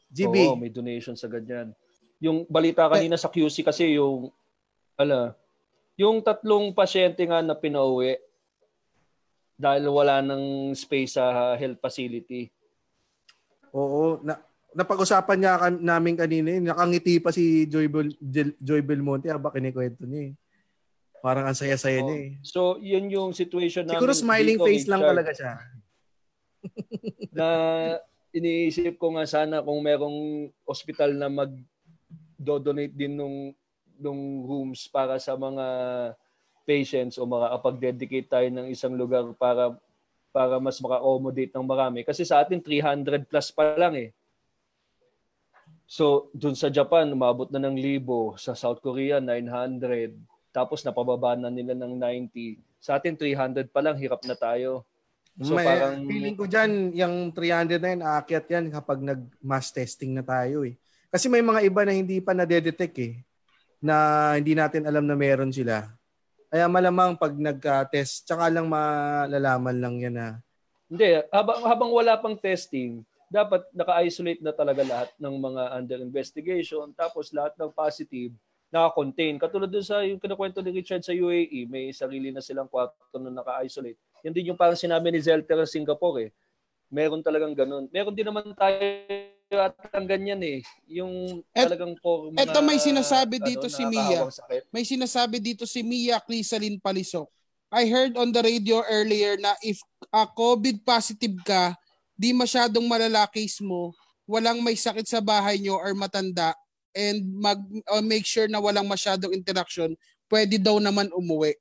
GB. <laughs> Oo, may donation sa ganyan. Yung balita kanina sa QC kasi yung ala, yung tatlong pasyente nga na pinauwi dahil wala nang space sa health facility. Oo, na napag-usapan niya kan- namin kanina, eh. nakangiti pa si Joy, Bel, Joy Belmonte habang kinikwento niya eh. Parang ang saya-saya Oo. niya eh. So, yun yung situation namin. Siguro smiling dito, face lang talaga siya. <laughs> Na iniisip ko nga sana kung merong hospital na mag donate din nung ng rooms para sa mga patients o makakapag-dedicate tayo ng isang lugar para para mas maka-accommodate ng marami. Kasi sa atin, 300 plus pa lang eh. So, dun sa Japan, umabot na ng libo. Sa South Korea, 900. Tapos napababa na nila ng 90. Sa atin, 300 pa lang, hirap na tayo. So, May, parang... feeling ko dyan, yung 300 na yun, aakyat yan kapag nag-mass testing na tayo eh. Kasi may mga iba na hindi pa na-detect eh, na hindi natin alam na meron sila. Kaya malamang pag nag-test, tsaka lang malalaman lang yan na Hindi, habang, habang wala pang testing, dapat naka-isolate na talaga lahat ng mga under investigation. Tapos lahat ng positive, naka-contain. Katulad dun sa yung kinakwento ni Richard sa UAE, may sarili na silang kwarto na naka-isolate. Yan din yung parang sinabi ni Zelter sa Singapore eh. Meron talagang ganun. Meron din naman tayo at ang ganyan eh. Yung Et- talagang core mga, eto may sinasabi dito si Mia. May sinasabi dito si Mia Crisalin Palisok. I heard on the radio earlier na if a COVID positive ka, di masyadong malala case mo, walang may sakit sa bahay nyo or matanda, and mag uh, make sure na walang masyadong interaction, pwede daw naman umuwi.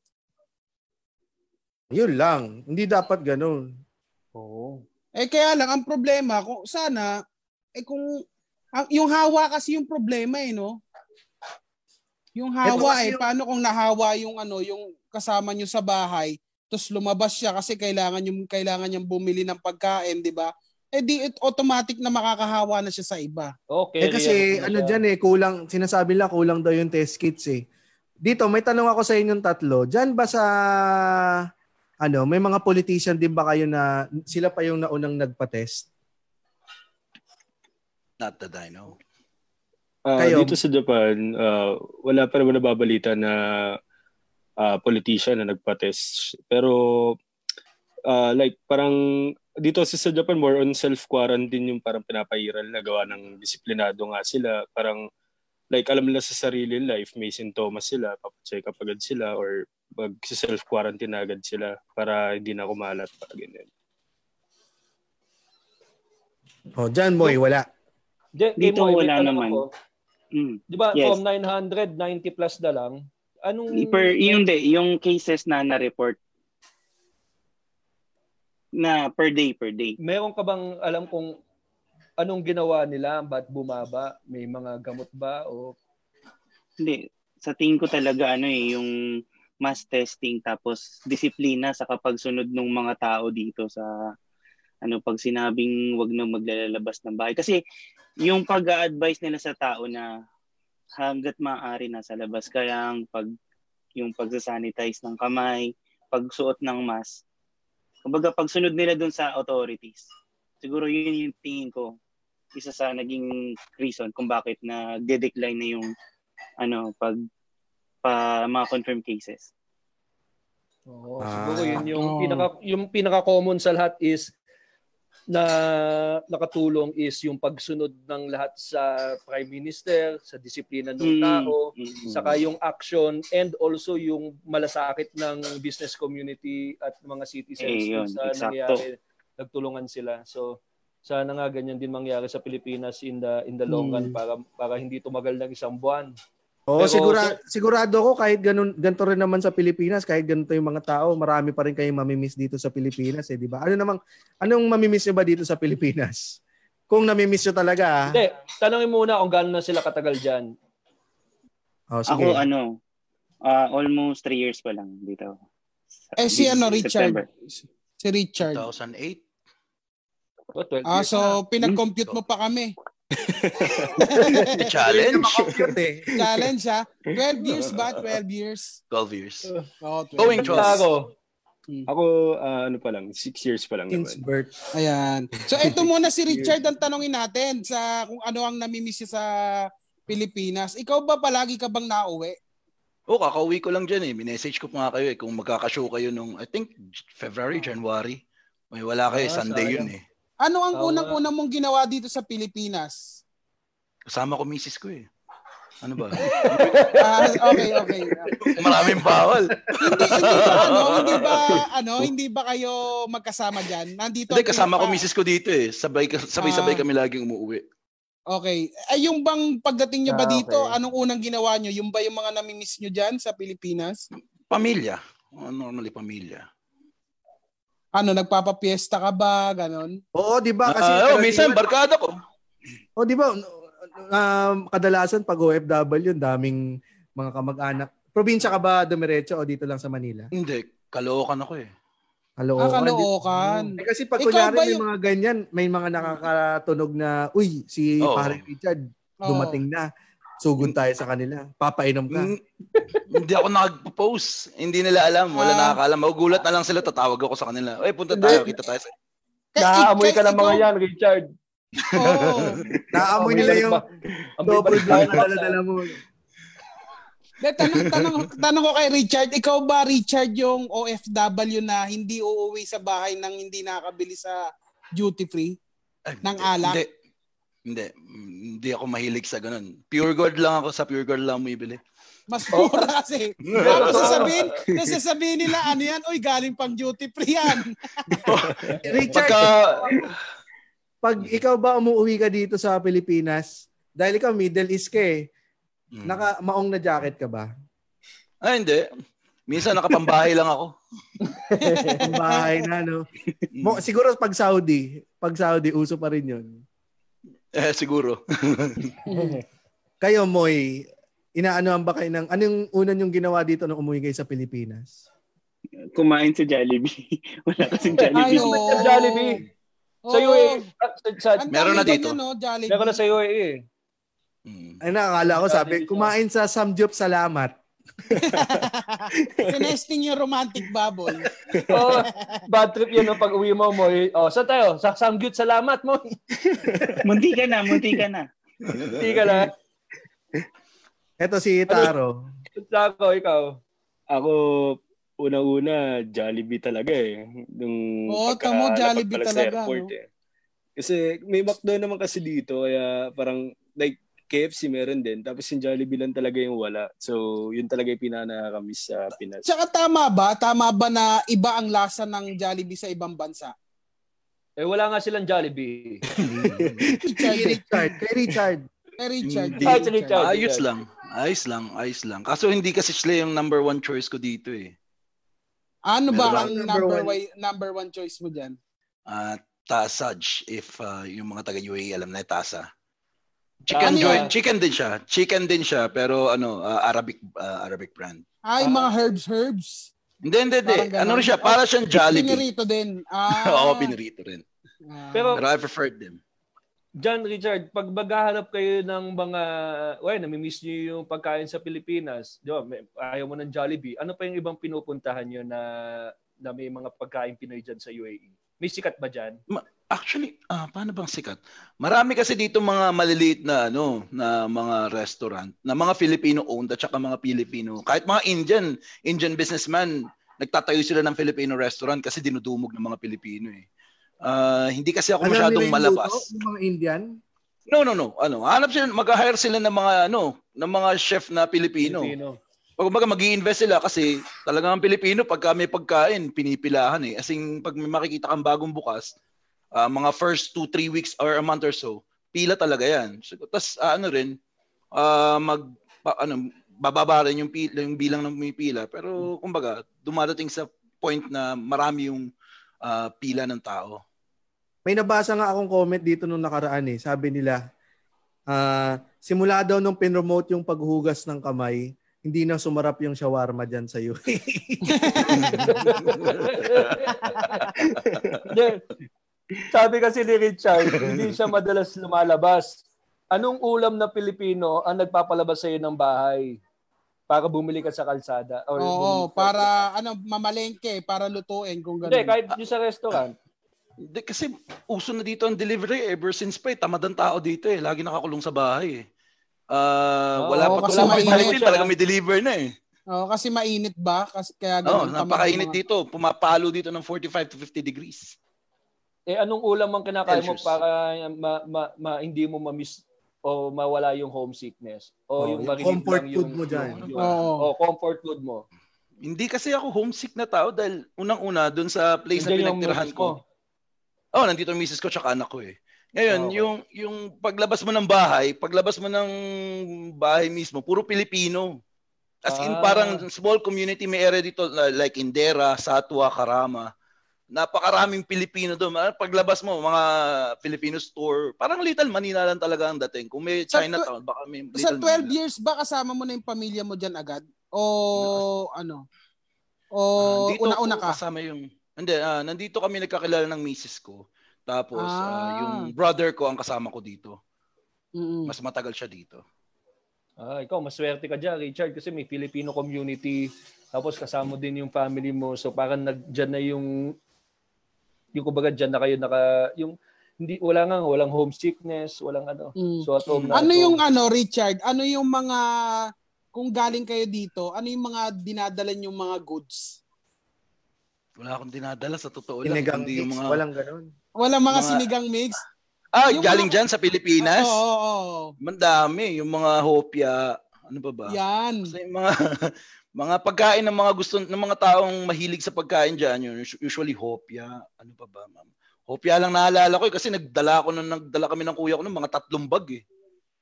yun lang. Hindi dapat ganun. Oo. Eh kaya lang ang problema kung sana eh kung ang, yung hawa kasi yung problema eh no. Yung hawa Ito kasi eh yung- paano kung nahawa yung ano yung kasama nyo sa bahay tapos lumabas siya kasi kailangan yung kailangan niyang bumili ng pagkain, 'di ba? Eh di it automatic na makakahawa na siya sa iba. Okay. Eh kasi ano dyan eh, kulang, sinasabi lang kulang daw yung test kits eh. Dito, may tanong ako sa inyong tatlo. Diyan ba sa, ano, may mga politician din ba kayo na sila pa yung naunang nagpa-test? Not that I know. Kayo? dito sa Japan, ah, wala pa naman nababalita na ah, politician na nagpa-test. Pero ah, like parang dito kasi sa Japan more on self-quarantine yung parang pinapahiral na gawa ng disiplinado nga sila. Parang like alam nila sa sarili life may sintomas sila, papacheck up agad sila or mag self-quarantine agad sila para hindi na kumalat pa ganyan. Oh, diyan boy, wala. Di, Dito may wala naman. ako. Mm. Di ba Yes. from 900, 90 plus na lang? Anong... Per, yung, de, yung cases na na-report na per day, per day. Meron ka bang alam kung anong ginawa nila? Ba't bumaba? May mga gamot ba? O Hindi. Sa tingin ko talaga ano eh, yung mass testing tapos disiplina sa kapagsunod ng mga tao dito sa ano pag sinabing wag na maglalabas ng bahay kasi yung pag-advise nila sa tao na hanggat maaari nasa labas kaya ang pag yung pagsasanitize ng kamay, pagsuot ng mask. Kumbaga pagsunod nila dun sa authorities. Siguro yun yung tingin ko isa sa naging reason kung bakit na decline na yung ano pag pa mga confirmed cases. Oo, Ah. siguro yun yung Oo. pinaka yung pinaka common sa lahat is na nakatulong is yung pagsunod ng lahat sa prime minister, sa disiplina ng Mm, tao, mm, saka yung action and also yung malasakit ng business community at mga citizens Eh, yun, sa eksakto. nangyari nagtulungan sila. So sana nga ganyan din mangyari sa Pilipinas in the in the long run Hmm. para para hindi tumagal ng isang buwan. Oo, Pero- sigura, sigurado ko kahit ganun, ganito rin naman sa Pilipinas, kahit ganito yung mga tao, marami pa rin kayong mamimiss dito sa Pilipinas eh, di ba? Ano namang, anong mamimiss nyo ba dito sa Pilipinas? <laughs> Kung namimiss nyo talaga, ah. Hindi, tanongin muna kung gaano na sila katagal diyan. oh, sige. Ako ano, ah, almost three years pa lang dito. Eh si ano Richard, September. si Richard. 2008. Oh, 12 Ah, so na. pinag-compute mo pa kami. Challenge. Eh. Challenge ha. 12 years ba? <laughs> 12 years. 12 years. Oh, 12 Going years. to- Ako, Ako ah, ano pa lang, six years pa lang Since naman. birth. Ayan. So ito muna si <laughs> Richard ang tanongin natin sa kung ano ang namimiss niya sa Pilipinas. Ikaw ba palagi ka bang nauwi? Oh, kakauwi ko lang dyan eh. Minessage ko pa nga kayo eh. Kung magkakashow kayo nung, I think, February, January. May wala kayo. Ah, Sunday sayang. yun eh. Ano ang unang-unang mong ginawa dito sa Pilipinas? Kasama ko misis ko eh. Ano ba? <laughs> Ah, okay, okay. Maraming bawal. hindi, hindi ba ano, <laughs> hindi ba ano, hindi ba kayo magkasama diyan? Nandito Hindi, kasama ko misis ko dito eh. Sabay, sabay-sabay Ah. kami laging umuwi. Okay. Ay, yung bang pagdating nyo ba Ah, dito, okay. anong unang ginawa nyo? Yung ba yung mga namimiss nyo dyan sa Pilipinas? Pamilya. Oh, normally pamilya. Ano, nagpapapiesta ka ba? Ganon? Oo, di ba? Kasi Ah, oh, minsan barkada ko. O di ba, um, kadalasan pag OFW, daming mga kamag-anak. Probinsya ka ba dumiretso o dito lang sa Manila? Hindi, kalookan ako eh. Kaloocan. Ah, Caloocan. Eh, kasi pag Ikaw kunyari ba may yung- mga ganyan, may mga nakakatunog na, uy, si Oo. Pare Richard, Oo. dumating na. Sugod tayo sa kanila. Papainom ka. Hindi ako nakag-post. Hindi nila alam. Wala Ah. nakakaalam. Magugulat na lang sila. Tatawag ako sa kanila. Ay, punta tayo. Kita tayo. Sa... Naamoy ka ng mga yan, Richard. Oo. <laughs> Naamoy nila yung double black na dala-dala mo. De, tanong, tanong, tanong ko kay Richard, ikaw ba Richard yung OFW na hindi uuwi sa bahay nang hindi nakakabili sa duty free? Ng alak? Hindi. Hindi. Mm, Hindi ako mahilig sa ganun. Pure gold lang ako. Sa pure gold lang bibili. Mas mura <laughs> kasi. Tapos sasabihin, sasabihin nila, ano yan? Uy, galing pang duty free yan. <laughs> Richard, Pagka... pag ikaw ba umuwi ka dito sa Pilipinas, dahil ikaw Middle East ka eh, Mm. naka maong na jacket ka ba? Ay, hindi. Minsan nakapambahay lang ako. Ang <laughs> bahay na, no? Mo, siguro pag Saudi, pag Saudi, uso pa rin yun. <laughs> Eh, siguro. <laughs> Kayo, Moy, inaanoan ba kayo ng, anong unan yung ginawa dito nung umuwi kayo sa Pilipinas? Kumain sa Jollibee. <laughs> Wala kasing Ay, Jollibee. oo. Sa Jollibee. Sa Oo. UAE. Sa, sa, Meron na dito. no, Jollibee. meron na sa UAE eh. Mm. Ay, nakakala ko, sabi, kumain sa Samgyup, salamat. <laughs> Tinesting yung romantic bubble. <laughs> Oh, bad trip yun no, pag uwi mo mo. Oh, saan tayo? Sa Samgyut, salamat mo. <laughs> munti ka na, munti ka na. Hindi ka lang. Eto si Taro. Sako, ikaw. Ako, unang-una, Jollibee talaga eh. Nung Oo, pagka- tamo, Jollibee sa talaga, airport, no? eh. Kasi may McDo naman kasi dito, kaya parang like KFC meron din. Tapos yung Jollibee lang talaga yung wala. So, yun talaga yung pinaka-nakakamiss sa Pinas. Tsaka tama ba? Tama ba na iba ang lasa ng Jollibee sa ibang bansa? Eh, wala nga silang Jollibee. <laughs> Kay Richard. Kay Richard. Kay Richard. Hindi. Kay Ay, si Richard. Ayos lang. Ayos lang. Ayos lang. Kaso hindi kasi sila yung number one choice ko dito eh. Ano ba ang number, Number one. number one choice mo dyan? Uh, Tasaj, if uh, yung mga taga UAE alam na yung Tasa. Chicken Ano joint, chicken din siya. Chicken din siya pero ano, uh, Arabic uh, Arabic brand. Ay, Ah. mga herbs, herbs. Hindi, hindi, hindi. Ano rin siya? Para siyang Jollibee. Pinirito din. Ah. <laughs> Oo, pinirito rin. Ah. Pero- Pero I preferred them. John Richard, pag maghahanap kayo ng mga, well, namimiss niyo yung pagkain sa Pilipinas, di ba, ayaw mo ng Jollibee, ano pa yung ibang pinupuntahan niyo na, na may mga pagkain Pinoy dyan sa UAE? May sikat ba dyan? Actually, ah, paano bang sikat? Marami kasi dito mga maliliit na ano, na mga restaurant, na mga Filipino owned at saka mga Filipino, kahit mga Indian, Indian businessman, nagtatayo sila ng Filipino restaurant kasi dinudumog ng mga Pilipino eh. Ah, hindi kasi ako masyadong malabas. yung mga Indian. No, no, no. Ano, hanap sila, mag-hire sila ng mga ano, ng mga chef na Pilipino. Filipino. Pag kumbaga mag invest sila kasi talagang ang Pilipino pagka may pagkain, pinipilahan eh. As in, pag may makikita kang bagong bukas, ah, mga first 2 3 weeks or a month or so, pila talaga 'yan. So, Tapos ah, ano rin, ah, mag pa- ano, bababa rin yung, pila, yung bilang ng may pila. Pero kumbaga, dumadating sa point na marami yung ah, pila ng tao. May nabasa nga akong comment dito nung nakaraan eh. Sabi nila, ah, simula daw nung pinromote yung paghugas ng kamay, hindi na sumarap yung shawarma dyan sa iyo. <laughs> <laughs> Hindi. Sabi kasi ni Richard, <laughs> hindi siya madalas lumalabas. Anong ulam na Pilipino ang nagpapalabas sa iyo ng bahay? Para bumili ka sa kalsada. Or bumili Oo, para ano, mamalengke, para lutuin kung Hindi, gano'n. kahit yung sa restaurant. Hindi, kasi uso na dito ang delivery eh. ever since pa eh. Tamad ang tao dito eh. Lagi nakakulong sa bahay eh. Ah, Oo, wala oo, pa kasi wala pa mainit siya, talaga may deliver na eh. Oo, kasi mainit ba? Kasi kaya Oh, ganun. tamad napakainit yung mga- dito. Pumapalo dito ng 45 to 50 degrees. Eh, anong ulam ang kinakain mo para ma, ma, ma- hindi mo ma-miss o mawala yung homesickness? O Oh, yung, yung comfort lang food mo dyan. Yung, Oo. oh, comfort food mo. Hindi kasi ako homesick na tao dahil unang-una doon sa place na Nandiyan yung pinagtirahan mo. ko. Oh, nandito ang misis ko tsaka anak ko eh. Ngayon, Okay. yung yung paglabas mo ng bahay, paglabas mo ng bahay mismo, puro Pilipino. As in Ah. parang small community may area dito like Indera, Satwa, Karama. Napakaraming Pilipino doon. Ah, Paglabas mo, mga Filipino store, parang Little Manila lang talaga ang dating. Kung may Sa Chinatown, baka may Little Sa 12 Manila. years ba kasama mo na yung pamilya mo dyan agad? O ano? O dito una-una ka? kasama yung hindi ah, nandito kami nagkakilala ng misis ko. Tapos ah, Ah. yung brother ko ang kasama ko dito. Mm. Mas matagal siya dito. Ah, ikaw, maswerte ka dyan, Richard, kasi may Filipino community, tapos kasama din yung family mo. So parang nag, dyan na yung, yung kumbaga dyan na kayo naka, yung, hindi, wala nga, walang homesickness, walang ano. Mm. So at home na Ano yung ano, Richard? Ano yung mga kung galing kayo dito, ano yung mga dinadala yung mga goods? Wala akong dinadala sa totoo lang. Sinigang Kundi yung mix, mga... walang ganun. Wala mga, Mga- sinigang mix? Ah, yung galing mga- dyan sa Pilipinas? Oo, oo, oo. Mandami. Yung mga hopya. Ano pa ba? Yan. Kasi yung mga <laughs> mga pagkain ng mga gusto ng mga taong mahilig sa pagkain diyan, yun usually hopya. Ano pa ba, ma'am? Hopya lang naalala ko eh, kasi nagdala ako nung nagdala kami ng kuya ko ng mga tatlong bag eh.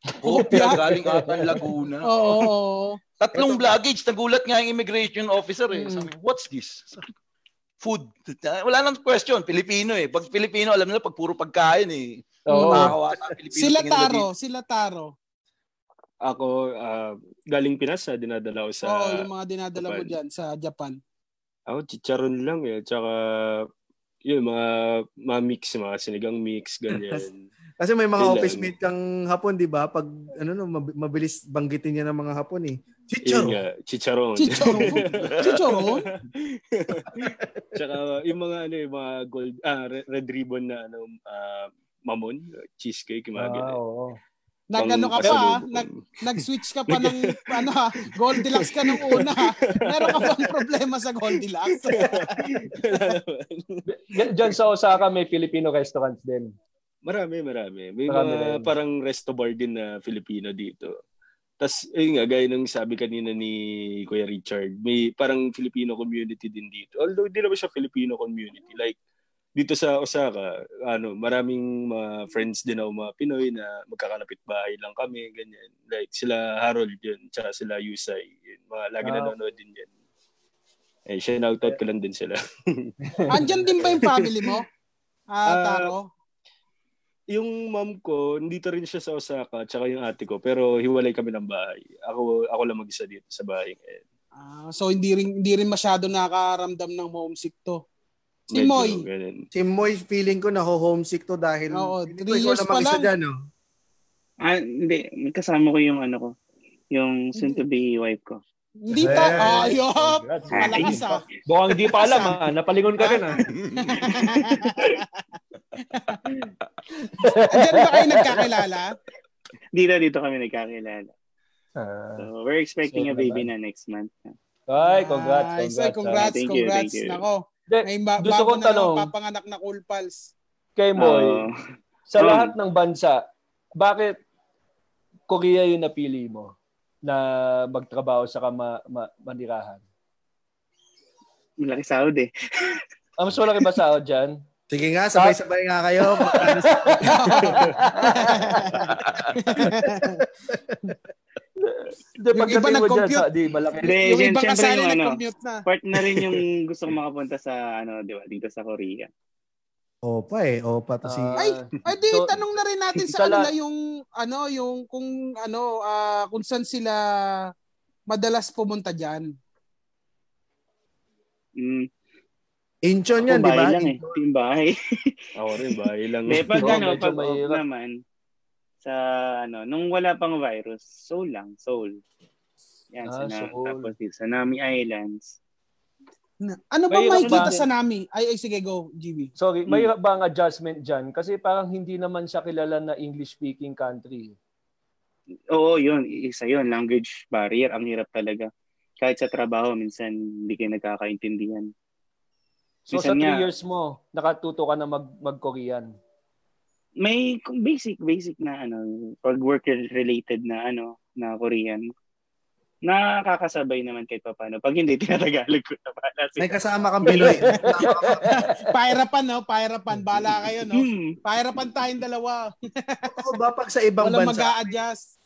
<laughs> Hopya galing ata ng Laguna. Oo, <laughs> oo. Tatlong luggage, nagulat nga yung immigration officer eh. Sabi, what's this? Sabi ko, Food. Wala nang question. Pilipino eh. Pag Pilipino, alam nila pag puro pagkain eh. Oo. Pilipino. Sila Taro, sila Taro. Ako, ah, galing Pinas, ah, dinadala ko sa... Oo, yung mga dinadala mo Japan. dyan sa Japan. Ako, chicharon lang eh. Tsaka, yun, mga, mga mix, mga sinigang mix, <laughs> ganyan. Kasi may mga Yun office lang. mate kang hapon, di ba? Pag ano no, mab- mabilis banggitin niya ng mga hapon eh. yun Chicharo. nga, chicharon. Chicharon? <laughs> Chicharon? Tsaka, yung mga, ano, yung mga gold, ah, re- red ribbon na, ano, ah, mamon, cheesecake, yung mga Ah, ganyan. oo. Nag Pang ano ka pa, nag, nag-switch ka pa ng ano ha, Goldilocks ka nung una. Meron ka bang problema sa Goldilocks? Wala naman. D- Dyan sa Osaka may Filipino restaurants din. Marami, marami. May Marami mga rin. parang resto bar din na Filipino dito. Tapos, ayun nga, gaya ng sabi kanina ni Kuya Richard, may parang Filipino community din dito. Although, di naman siya Filipino community. Like, dito sa Osaka, ano, maraming mga friends din ako, mga Pinoy na magkakalapit bahay lang kami, ganyan. Like, sila Harold yun, tsaka sila Yusay. Yun, mga lagi Ah. nanonood din yan. Eh, siya out ko lang din sila. <laughs> Andyan din ba yung family mo? Ah, Ah, Taro? yung mom ko, nandito rin siya sa Osaka, tsaka yung ate ko, pero hiwalay kami ng bahay. Ako, ako lang mag-isa dito sa bahay ngayon. Ah, so hindi rin hindi rin masyado nakakaramdam ng homesick to. Si Medyo Moy. ganun. Si Moy, feeling ko naho-homesick to dahil Oo, feeling three ko ikaw years pa mag-isa lang. dyan, no? Ah, hindi. Kasama ko yung ano ko. Yung soon to be wife ko. Hindi ta. Eh, Ayop. Congrats. Malakas ah. Mukhang hindi pa alam ha. Napalingon ka rin ha. <laughs> Andyan ba kayo nagkakilala? Dito dito kami nagkakilala. Ah. So, we're expecting So, a baby na next month. Ay, congrats, Nice. congrats. Ay, congrats, Thank you, congrats. thank you. Nako. Hindi, May ba- gusto kong tanong, papanganak na cool pals. kay Moy, Oo. sa Um, lahat ng bansa, bakit Korea yung napili mo na magtrabaho sa ma, ma, manirahan? malaki sahod eh. Ah, mas malaki ba sahod dyan? Sige nga, sabay-sabay nga kayo. <laughs> <laughs> Hindi, Yung iba dyan, nag-compute. sa, di, malaki. Hindi, yung syempre kasali yung ano, nag-commute na. part na rin yung <laughs> gusto kong makapunta sa ano, di ba, dito sa Korea. Opa eh, opa to si... Ah, Ay, Ay di So, tanong na rin natin <laughs> sa kanila yung ano yung kung ano ah, kung saan sila madalas pumunta diyan. Mm, Inchon ako yan, di ba? bahay lang eh. Yung bahay. Ako rin, bahay lang. Hindi, pag ano, pag off naman, sa ano, nung wala pang virus, Seoul lang, Seoul. Yan, Ah, sa na, Seoul. tapos dito, sa Nami Islands. Na- Ano ba makikita ba? sa nami? Ay, ay sige go, GB. Sorry, Hmm. may ba ang adjustment dyan? Kasi parang hindi naman siya kilala na English-speaking country. Oo, yun, isa yun, language barrier, ang hirap talaga. Kahit sa trabaho, minsan hindi kayo nagkakaintindihan. So Minsan sa three nga- years mo, nakatuto ka na mag, mag-Korean. May basic, basic na ano, pag worker related na ano, na Korean. nakakasabay naman kahit pa paano. Pag hindi, tinatagalog ko na pala. May kasama kang Pinoy. <laughs> Pahirapan, no? Pahirapan. Bala kayo, no? Hmm. Pahirapan tayong dalawa. Totoo ba pag sa ibang Walang bansa, mag-a-adjust.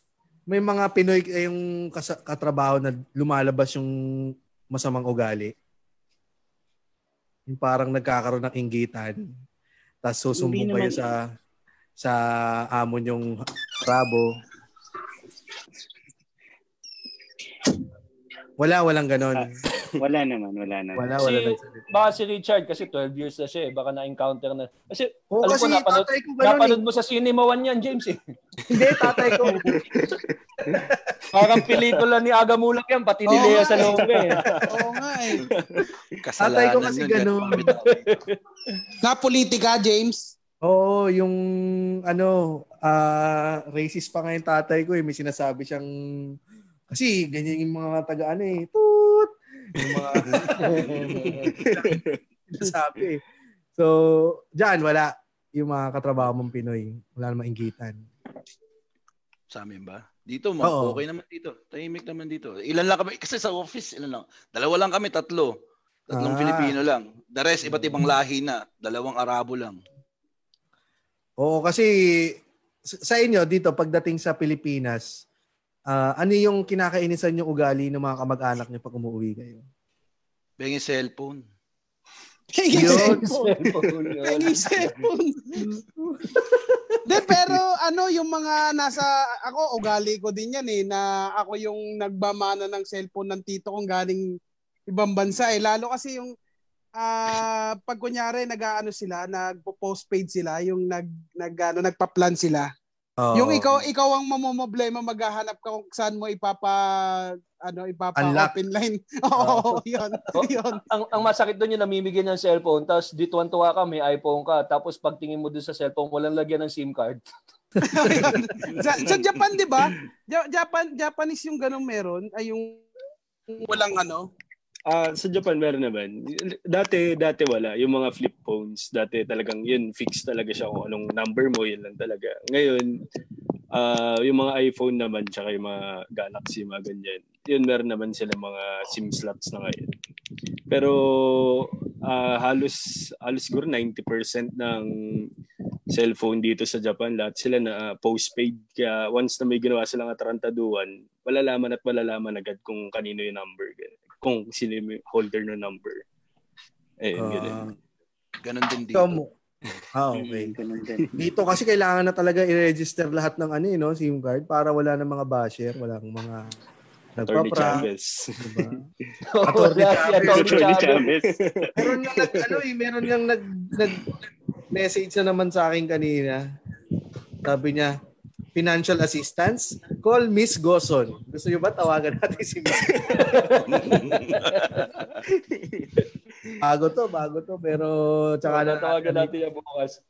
may mga Pinoy eh, yung kas- katrabaho na lumalabas yung masamang ugali? Yung parang nagkakaroon ng inggitan. Tapos susumbong kayo sa sa amon yung rabo. Wala, walang ganon. Ah, Wala naman, wala naman. Wala, Si- wala nagsalita. Baka si Richard kasi 12 years na siya eh. Baka na-encounter na. Kasi Oo, alam kasi ko napanood, tatay ko ganon napanood eh. mo sa Cinema One yan, James eh. Hindi, tatay ko. <laughs> Parang pelikula ni Aga Mulak yan, pati ni Lea sa eh. loob eh. <laughs> Oo nga eh. Tatay ko kasi nun, ganun. yan, pamit- Nga politika, James. Oo, yung ano, ah racist pa nga yung tatay ko eh. May sinasabi siyang, kasi ganyan yung mga taga ano eh, toot! Yung mga <laughs> sinasabi eh. So, dyan, wala. Yung mga katrabaho mong Pinoy, wala namang inggitan. Sa amin ba? Dito, ma- Oo. okay naman dito. Tahimik naman dito. Ilan lang kami? Kasi sa office, ilan lang? Dalawa lang kami, tatlo. Tatlong Ah. Filipino lang. The rest, iba't ibang lahi na. Dalawang Arabo lang. Oo, kasi sa inyo dito, pagdating sa Pilipinas, ah, ano yung kinakainisan yung ugali ng mga kamag-anak niyo pag umuwi kayo? Bengi cellphone. Yun. cellphone. <laughs> Cellphone. De, pero ano yung mga nasa, ako ugali ko din yan eh, na ako yung nagbamana ng cellphone ng tito kong galing ibang bansa eh. Lalo kasi yung ah pag kunyari nag-ano sila, nagpo-postpaid sila, yung nag nag ano, nagpa-plan sila. Oo. Yung ikaw ikaw ang mamomroblema maghahanap ka kung saan mo ipapa ano ipapa Unlock. open line. <laughs> Oo, yun. <laughs> Yun. ang, ang masakit doon yung namimigay ng cellphone, tapos di tuwan-tuwa ka, may iPhone ka, tapos pagtingin mo doon sa cellphone, walang lagyan ng SIM card. <laughs> Sa, sa Japan, 'di ba? Ja- Japan Japanese yung ganung meron ay yung walang ano. Ah, sa Japan meron naman. Dati dati wala, yung mga flip phones, dati talagang yun fix talaga siya kung anong number mo, yun lang talaga. Ngayon, ah yung mga iPhone naman tsaka yung mga Galaxy mga ganyan. Yun meron naman sila mga SIM slots na ngayon. Pero ah halos halos siguro 90% ng cellphone dito sa Japan, lahat sila na ah, postpaid. Kaya once na may ginawa silang atarantaduan, malalaman at malalaman agad kung kanino yung number. ganun. Kung sino yung holder ng number. Eh, Ah, ganun. Ganon din dito. ikaw mo. Ah, <laughs> okay. Ganun din. Dito kasi kailangan na talaga i-register lahat ng ano, eh, no, SIM card para wala ng mga basher, walang mga Attorney. Chavez. Diba? <laughs> Attorney Chavez. Attorney. Chavez. <laughs> Meron nga nag, ano eh, meron nga nag, nag message na naman sa akin kanina. Sabi niya, financial assistance, call Miss Goson. Gusto niyo ba tawagan natin si Miss? <laughs> bago to, bago to. Pero tsaka na Tawagan natin yan bukas.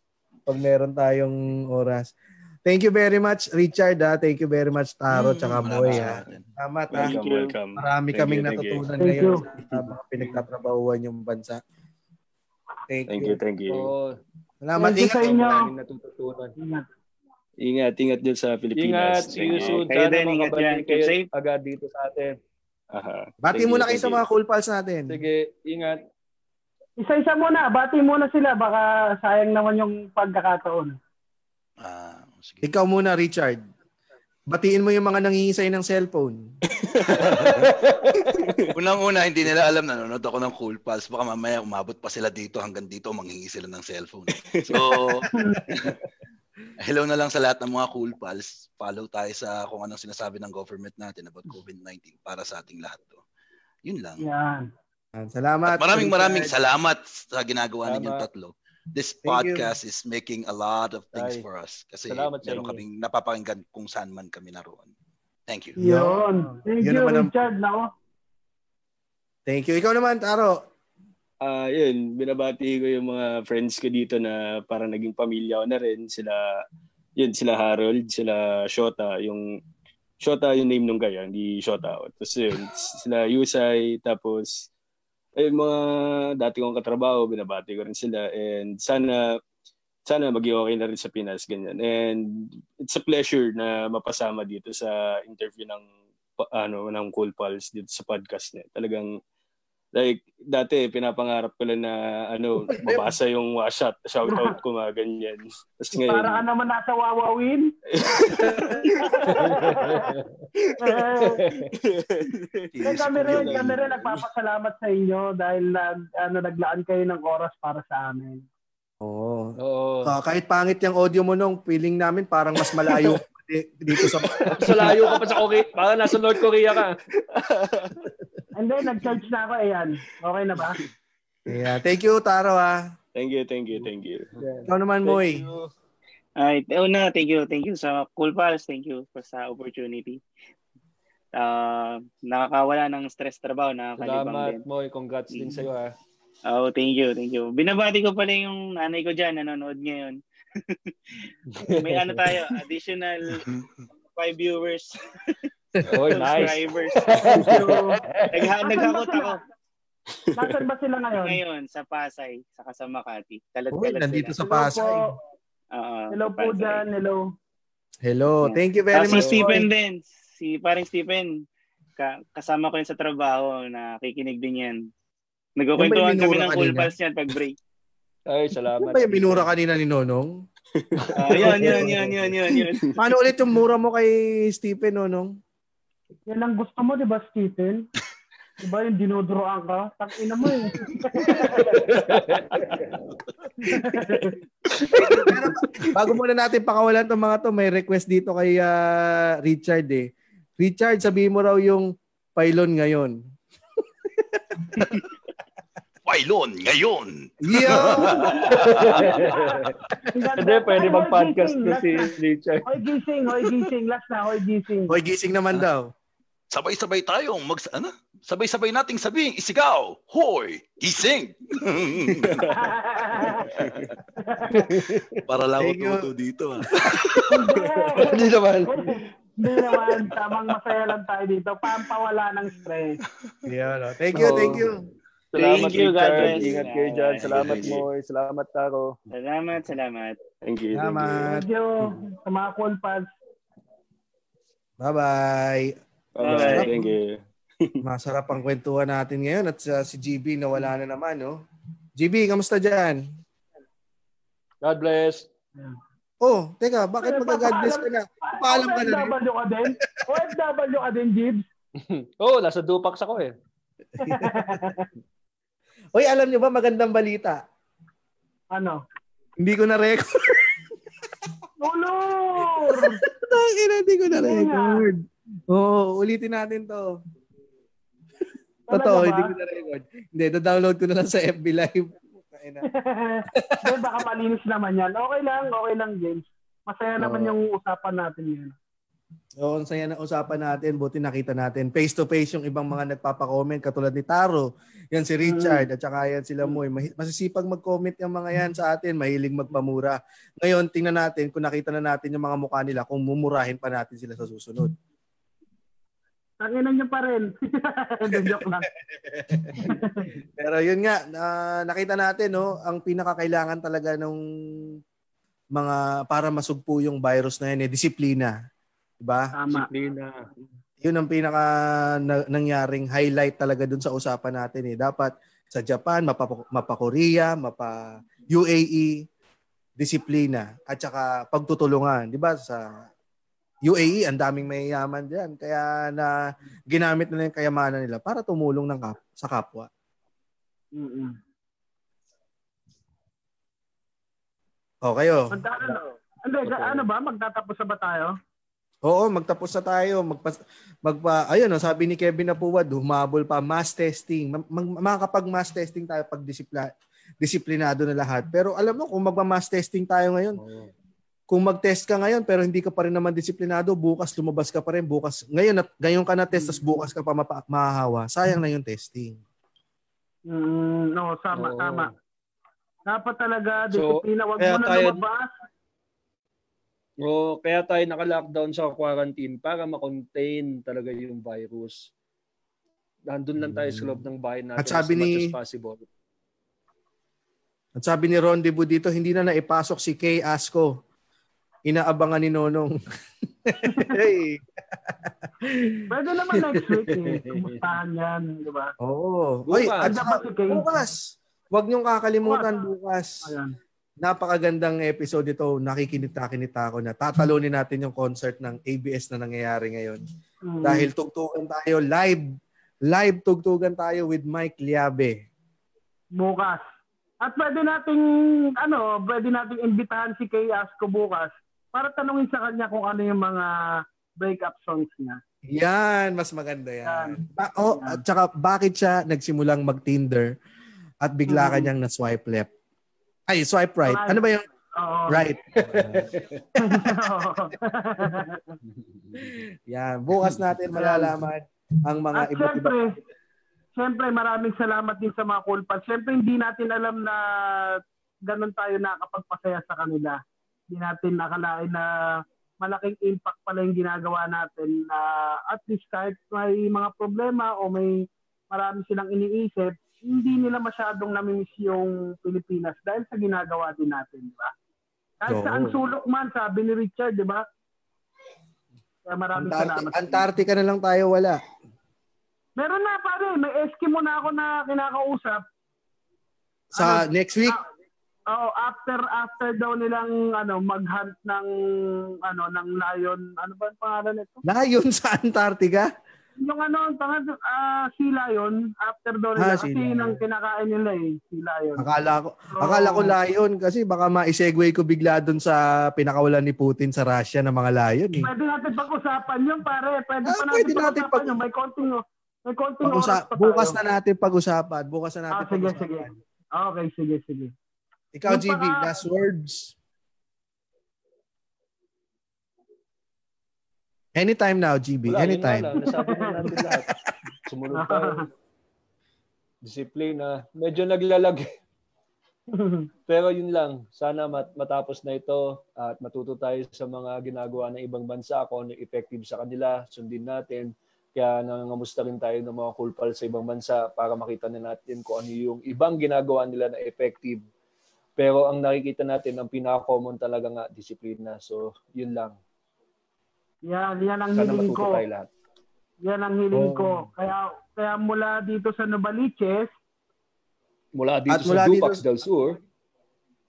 pag meron tayong oras. Thank you very much, Richard. Ha? Thank you very much, Taro, tsaka Maraming Moy. Ha? Salamat. Ha? Welcome, you. welcome. Marami Thank kaming you, thank you. natutunan Thank ngayon you. sa mga pinagtatrabahuan yung bansa. Thank, Thank you. you, thank you. Oo. Salamat. Thank you sa inyo. Natututunan. Ingat. Ingat, dyan sa Pilipinas. Ingat, see you soon. Kayo Sana din, ingat dyan. kayo Keep safe. agad dito sa atin. Aha. Bati muna kayo sa mga cool pals natin. Sige, ingat. Isa-isa muna. Bati muna sila. Baka sayang naman yung pagkakataon. Ah, sige. Ikaw muna, Richard. Batiin mo yung mga nangingisay ng cellphone. <laughs> Unang-una, hindi nila alam na nanonood ako ng Cool Pals. Baka mamaya umabot pa sila dito hanggang dito, manghingi sila ng cellphone. So, <laughs> hello na lang sa lahat ng mga Cool Pals. Follow tayo sa kung anong sinasabi ng government natin about COVID-19 para sa ating lahat to. Yun lang. Yan. Salamat. At maraming maraming salamat sa ginagawa ninyong tatlo. This Thank you. podcast is making a lot of things Ay, for us. Kasi salamat sa meron inyo. kaming napapakinggan kung saan man kami naroon. Thank you. Yun. Thank Yun you, naman ang- Richard. No? Thank you. Ikaw naman, Taro. Ah, yun, binabati ko yung mga friends ko dito na para naging pamilya ko na rin. Sila, yun, sila Harold, sila Shota, yung Shota yung name nung guy, ah, hindi Shota. Tapos yun, sila Yusay, tapos eh, mga dati kong katrabaho, binabati ko rin sila. And sana, sana maging okay na rin sa Pinas, ganyan. And it's a pleasure na mapasama dito sa interview ng ano ng Cool Pals dito sa podcast niya. Talagang like dati pinapangarap ko lang na ano <laughs> mabasa yung uh, shout out ko mga ganyan. Tapos ngayon Para ka naman nasa wawawin. <laughs> Eh, kami rin, kami rin nagpapasalamat sa inyo dahil nag, ano, naglaan kayo ng oras para sa amin. Oo. Oo. Ah, kahit pangit yung audio mo nung feeling namin parang mas malayo <laughs> dito sa <laughs> Sa layo ka pa sa Korea. Baka nasa North Korea ka. <laughs> And then, nag-charge na ako, ayan. Okay na ba? Yeah, thank you Taro ah. thank you, thank you, thank you. Ikaw naman Moy. Ay, una, thank you, thank you sa Cool Pals. Thank you for sa opportunity. Ah, nakakawala ng stress trabaho, nakakalibang Salamat, din. Moy. Congrats din sa'yo, ha. Oh, thank you, thank you. Binabati ko pala yung nanay ko diyan nanonood ngayon. May ano tayo, additional five viewers, Oy, nice. subscribers. Nagha naghakot ako Nasaan ba sila ngayon? ngayon sa Pasay, saka sa Makati. Uy, Kalat-kalat nandito sila. sa Hello Pasay. po. Oo, Hello po Pasay. dyan. Hello. Hello, thank you very si much. Stephen Moy. din. Si paring Stephen. Ka- kasama ko yun sa trabaho. Nakikinig din yan. Nagkukwentuhan kami ng cool pals yan pag break. Ay, Ano salamat. ba yung minura kanina ni Nonong? Ah, yun, yun, yun, yun, yun, yun. Paano ulit yung mura mo kay Stephen Nonong? Yan ang gusto mo, di ba, Stephen? Di ba yung dinuduroan ka? Tangina mo eh. Bago muna natin pakawalan tong mga to, may request dito kay ah, Richard eh. Richard, sabihin mo raw yung pylon ngayon. <laughs> Pylon, ngayon. Yeah! Hindi, pwede mag-podcast last si na. Richard. Hoy, gising, hoy, gising. Last na, hoy, gising. Hoy, gising naman daw. Sabay-sabay tayong mag ano? Sabay-sabay nating sabihin, isigaw, hoy, gising. Para lang ako dito. ah. <laughs> Hindi naman. Hindi naman. Tamang masaya lang tayo dito. Pampawala ng stress. Yeah, no. Thank you, Oo. thank you. Salamat, Thank you, God Richard. bless. Ingat kayo dyan. Salamat, Thank you. Moy. Salamat, Taro. Salamat, salamat. Thank you. Thank you. Salamat. Thank you sa mga cool pads. Bye-bye. Bye-bye. Thank you. <laughs> Masarap ang kwentuhan natin ngayon at sa si GB nawala na naman, no? GB, kamusta dyan? God bless. Oh, teka, bakit mag-God bless ka na? Paalam ka na rin. OFW ka din? <laughs> OFW ka din, Jibs? <laughs> Oo, oh, nasa Dupax ako eh. Oy, alam niyo ba magandang balita? Ano? Hindi ko <laughs> na record. Ulur! Tangina, hindi ko na Hindi nga. record. Oo, oh, ulitin natin to. Totoo, hindi ko na record. Hindi, download ko na lang sa FB Live. <laughs> Hindi, baka malinis naman yan. Okay lang, okay lang, James. Masaya naman Oo. yung usapan natin yan. Oo, ang saya ng usapan natin. Buti nakita natin. Face to face yung ibang mga nagpapa-comment katulad ni Taro. Yan si Richard at saka yan sila Moy. Masisipag mag-comment yung mga yan sa atin. Mahilig magpamura. Ngayon, tingnan natin kung nakita na natin yung mga mukha nila kung mumurahin pa natin sila sa susunod. Tanginan niyo pa rin. <laughs> Joke lang. <laughs> Pero yun nga, na- nakita natin no, ang pinakakailangan talaga nung mga para masugpo yung virus na yan eh, disiplina. Diba? Tama. Disiplina. Yun ang pinaka na- nangyaring highlight talaga dun sa usapan natin eh. Dapat sa Japan, mapa, mapa Korea, mapa UAE, disiplina at saka pagtutulungan, 'di ba? Sa UAE, ang daming mayayaman diyan kaya na ginamit nila yung kayamanan nila para tumulong ng kap- sa kapwa. Mm-mm. O kayo. Magka- ano, hindi, ga- ano ba? Magtatapos na ba tayo? Oo, magtapos na tayo. Magpa, magpa, ayun, no, sabi ni Kevin Napuwad, humabol pa, mass testing. Mag, mag, makakapag mass testing tayo pag disipla, disiplinado na lahat. Pero alam mo, kung magma-mass testing tayo ngayon, kung mag-test ka ngayon pero hindi ka pa rin naman disiplinado, bukas lumabas ka pa rin, bukas, ngayon, at- ngayon ka na test, tas bukas ka pa mapa, mahahawa. Sayang na yung testing. Mm, no, tama, Oo. tama. Dapat talaga, So, disiplina. Wag kaya mo na tayo- lumabas. O, kaya tayo naka-lockdown sa quarantine para ma-contain talaga yung virus. Nandun lang tayo sa loob ng bahay natin At sabi as much ni- as possible. At sabi ni Ron Debu dito, hindi na naipasok si Kay Asco. Inaabangan ni Nonong. <laughs> hey. Pwede naman next week eh. Kumustahan yan, di ba? Oo. Bukas. Oy, at saka, bukas. Huwag niyong kakalimutan bukas. Ayan. Napakagandang episode ito. Nakikinita-kinita ako na tatalunin natin yung concert ng ABS na nangyayari ngayon. Mm. Dahil tugtugan tayo live. Live tugtugan tayo with Mike Liabe. bukas. At pwede nating ano, pwede nating imbitahan si Kay Asco bukas para tanungin sa kanya kung ano yung mga breakup songs niya. Yan, mas maganda yan. Yan. Ba- oh, at saka bakit siya nagsimulang mag-Tinder at bigla Mhm. kanyang na-swipe left? Ay, swipe right. Ano ba yung Oo. right? <laughs> Yan. Bukas natin malalaman ang mga At iba't iba. syempre maraming salamat din sa mga cool pals. Syempre hindi natin alam na ganun tayo nakakapagpasaya sa kanila. Hindi natin nakalain na malaking impact pala yung ginagawa natin na at least kahit may mga problema o may marami silang iniisip, hindi nila masyadong namimiss yung Pilipinas dahil sa ginagawa din natin, di ba? Kahit Oo. saan sulok man, sabi ni Richard, di ba? Kaya maraming Antarctica, salamat. Antarctica na lang tayo wala. Meron na pare, may Eskimo na ako na kinakausap. Sa next week, Oo, after after daw nilang ano mag-hunt ng ano ng lion, ano ba ang pangalan nito? layon sa Antarctica. Yung ano, ang pangalan ah sea lion, after daw Ah, nila sea kasi lion. yun ang kinakain nila eh, sea lion. Akala ko, So, akala ko layon kasi baka ma-segue ko bigla doon sa pinakawalan ni Putin sa Russia ng mga layon eh. Pwede natin pag-usapan yun pare, pwede Ah, pa natin pwede natin pag- yun. May konting may konting Pag-usa- oras pa bukas tayo. na natin pag-usapan. Bukas na natin Ah, sige, pag-usapan. sige. Okay, sige, sige. Ikaw, Yung GB, para- last words. Anytime now, GB. Wala, Anytime. lang. Nasabi na natin lahat. Sumunod <laughs> tayo. Disiplina. Medyo naglalag. <laughs> Pero yun lang. Sana mat- matapos na ito at matuto tayo sa mga ginagawa ng ibang bansa kung ano yung effective sa kanila. Sundin natin. Kaya nangangamusta rin tayo ng mga cool pals sa ibang bansa para makita na natin kung ano yung ibang ginagawa nila na effective. Pero ang nakikita natin, ang pinaka-common talaga nga, disiplina. So, yun lang. Yan, yan ang Sana hiling ko. lahat. Yan ang hiling Oh. ko. Kaya kaya mula dito sa Novaliches, Mula dito At mula sa dito- Dupax del Sur,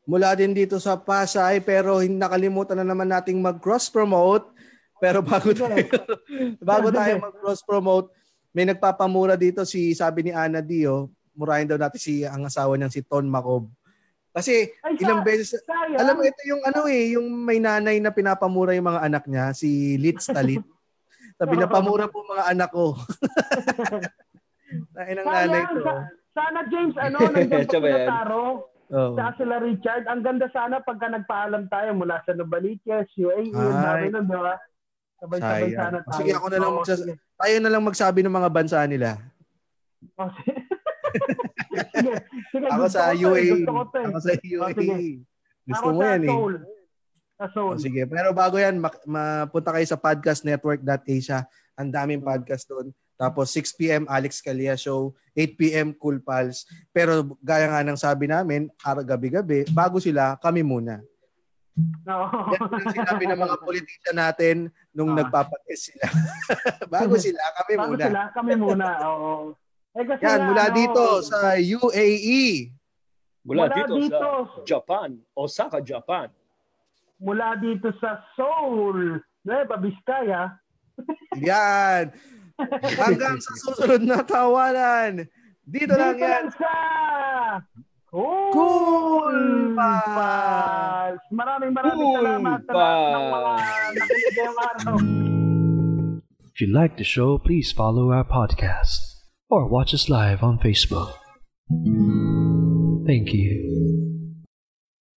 Mula din dito sa Pasay pero hindi nakalimutan na naman nating mag-cross promote. Pero <laughs> bago tayo <laughs> bago tayo mag-cross promote, may nagpapamura dito si sabi ni Ana Dio, murahin daw natin si ang asawa niyang si Ton Macob. Kasi Ay, ilang sa- beses sayang. alam mo ito yung ano eh, yung may nanay na pinapamura yung mga anak niya, si Litz Talit. <laughs> Sabi niya, pamura po mga anak ko. <laughs> Nain ng nanay ko. sa- sana James, ano, nandiyan pa <laughs> Siya ba sila yan? Taro, Oh. sa sila Richard. Ang ganda sana pagka nagpaalam tayo mula sa Novaliches, UAE, namin nun, di ba? Sabay-sabay sana tayo. Sige, ako na lang sige. Tayo na lang magsabi ng mga bansa nila. Oh, sige. Ako gusto sa UAE. Gusto. Ako sa Oh. UAE. Gusto Ako mo yan eh. Seoul. O, sige, pero bago yan, mapunta kayo sa podcastnetwork.asia. Ang daming podcast doon. Tapos 6 p.m. Alex Calia Show, 8 p.m. Cool Pals. Pero gaya nga ng sabi namin, araw gabi-gabi, bago sila, kami muna. Oo. Yan yung sinabi ng mga politician natin nung Ah. nagpapag-test sila. <laughs> bago <laughs> sila, kami Bago muna. sila, kami muna. Oo. Eh, kasi Yan, mula ano, dito sa UAE. mula, Mula dito, dito. sa Japan, Osaka, Japan. mula dito sa Seoul, Nueva Vizcaya, <laughs> Yan. Hanggang sa susunod na tawanan. Dito lang dito yan. lang sa Cool, Cool Pals. Pals. Maraming maraming Cool salamat sa lahat ng mga. If you like the show, please follow our podcast or watch us live on Facebook. Thank you.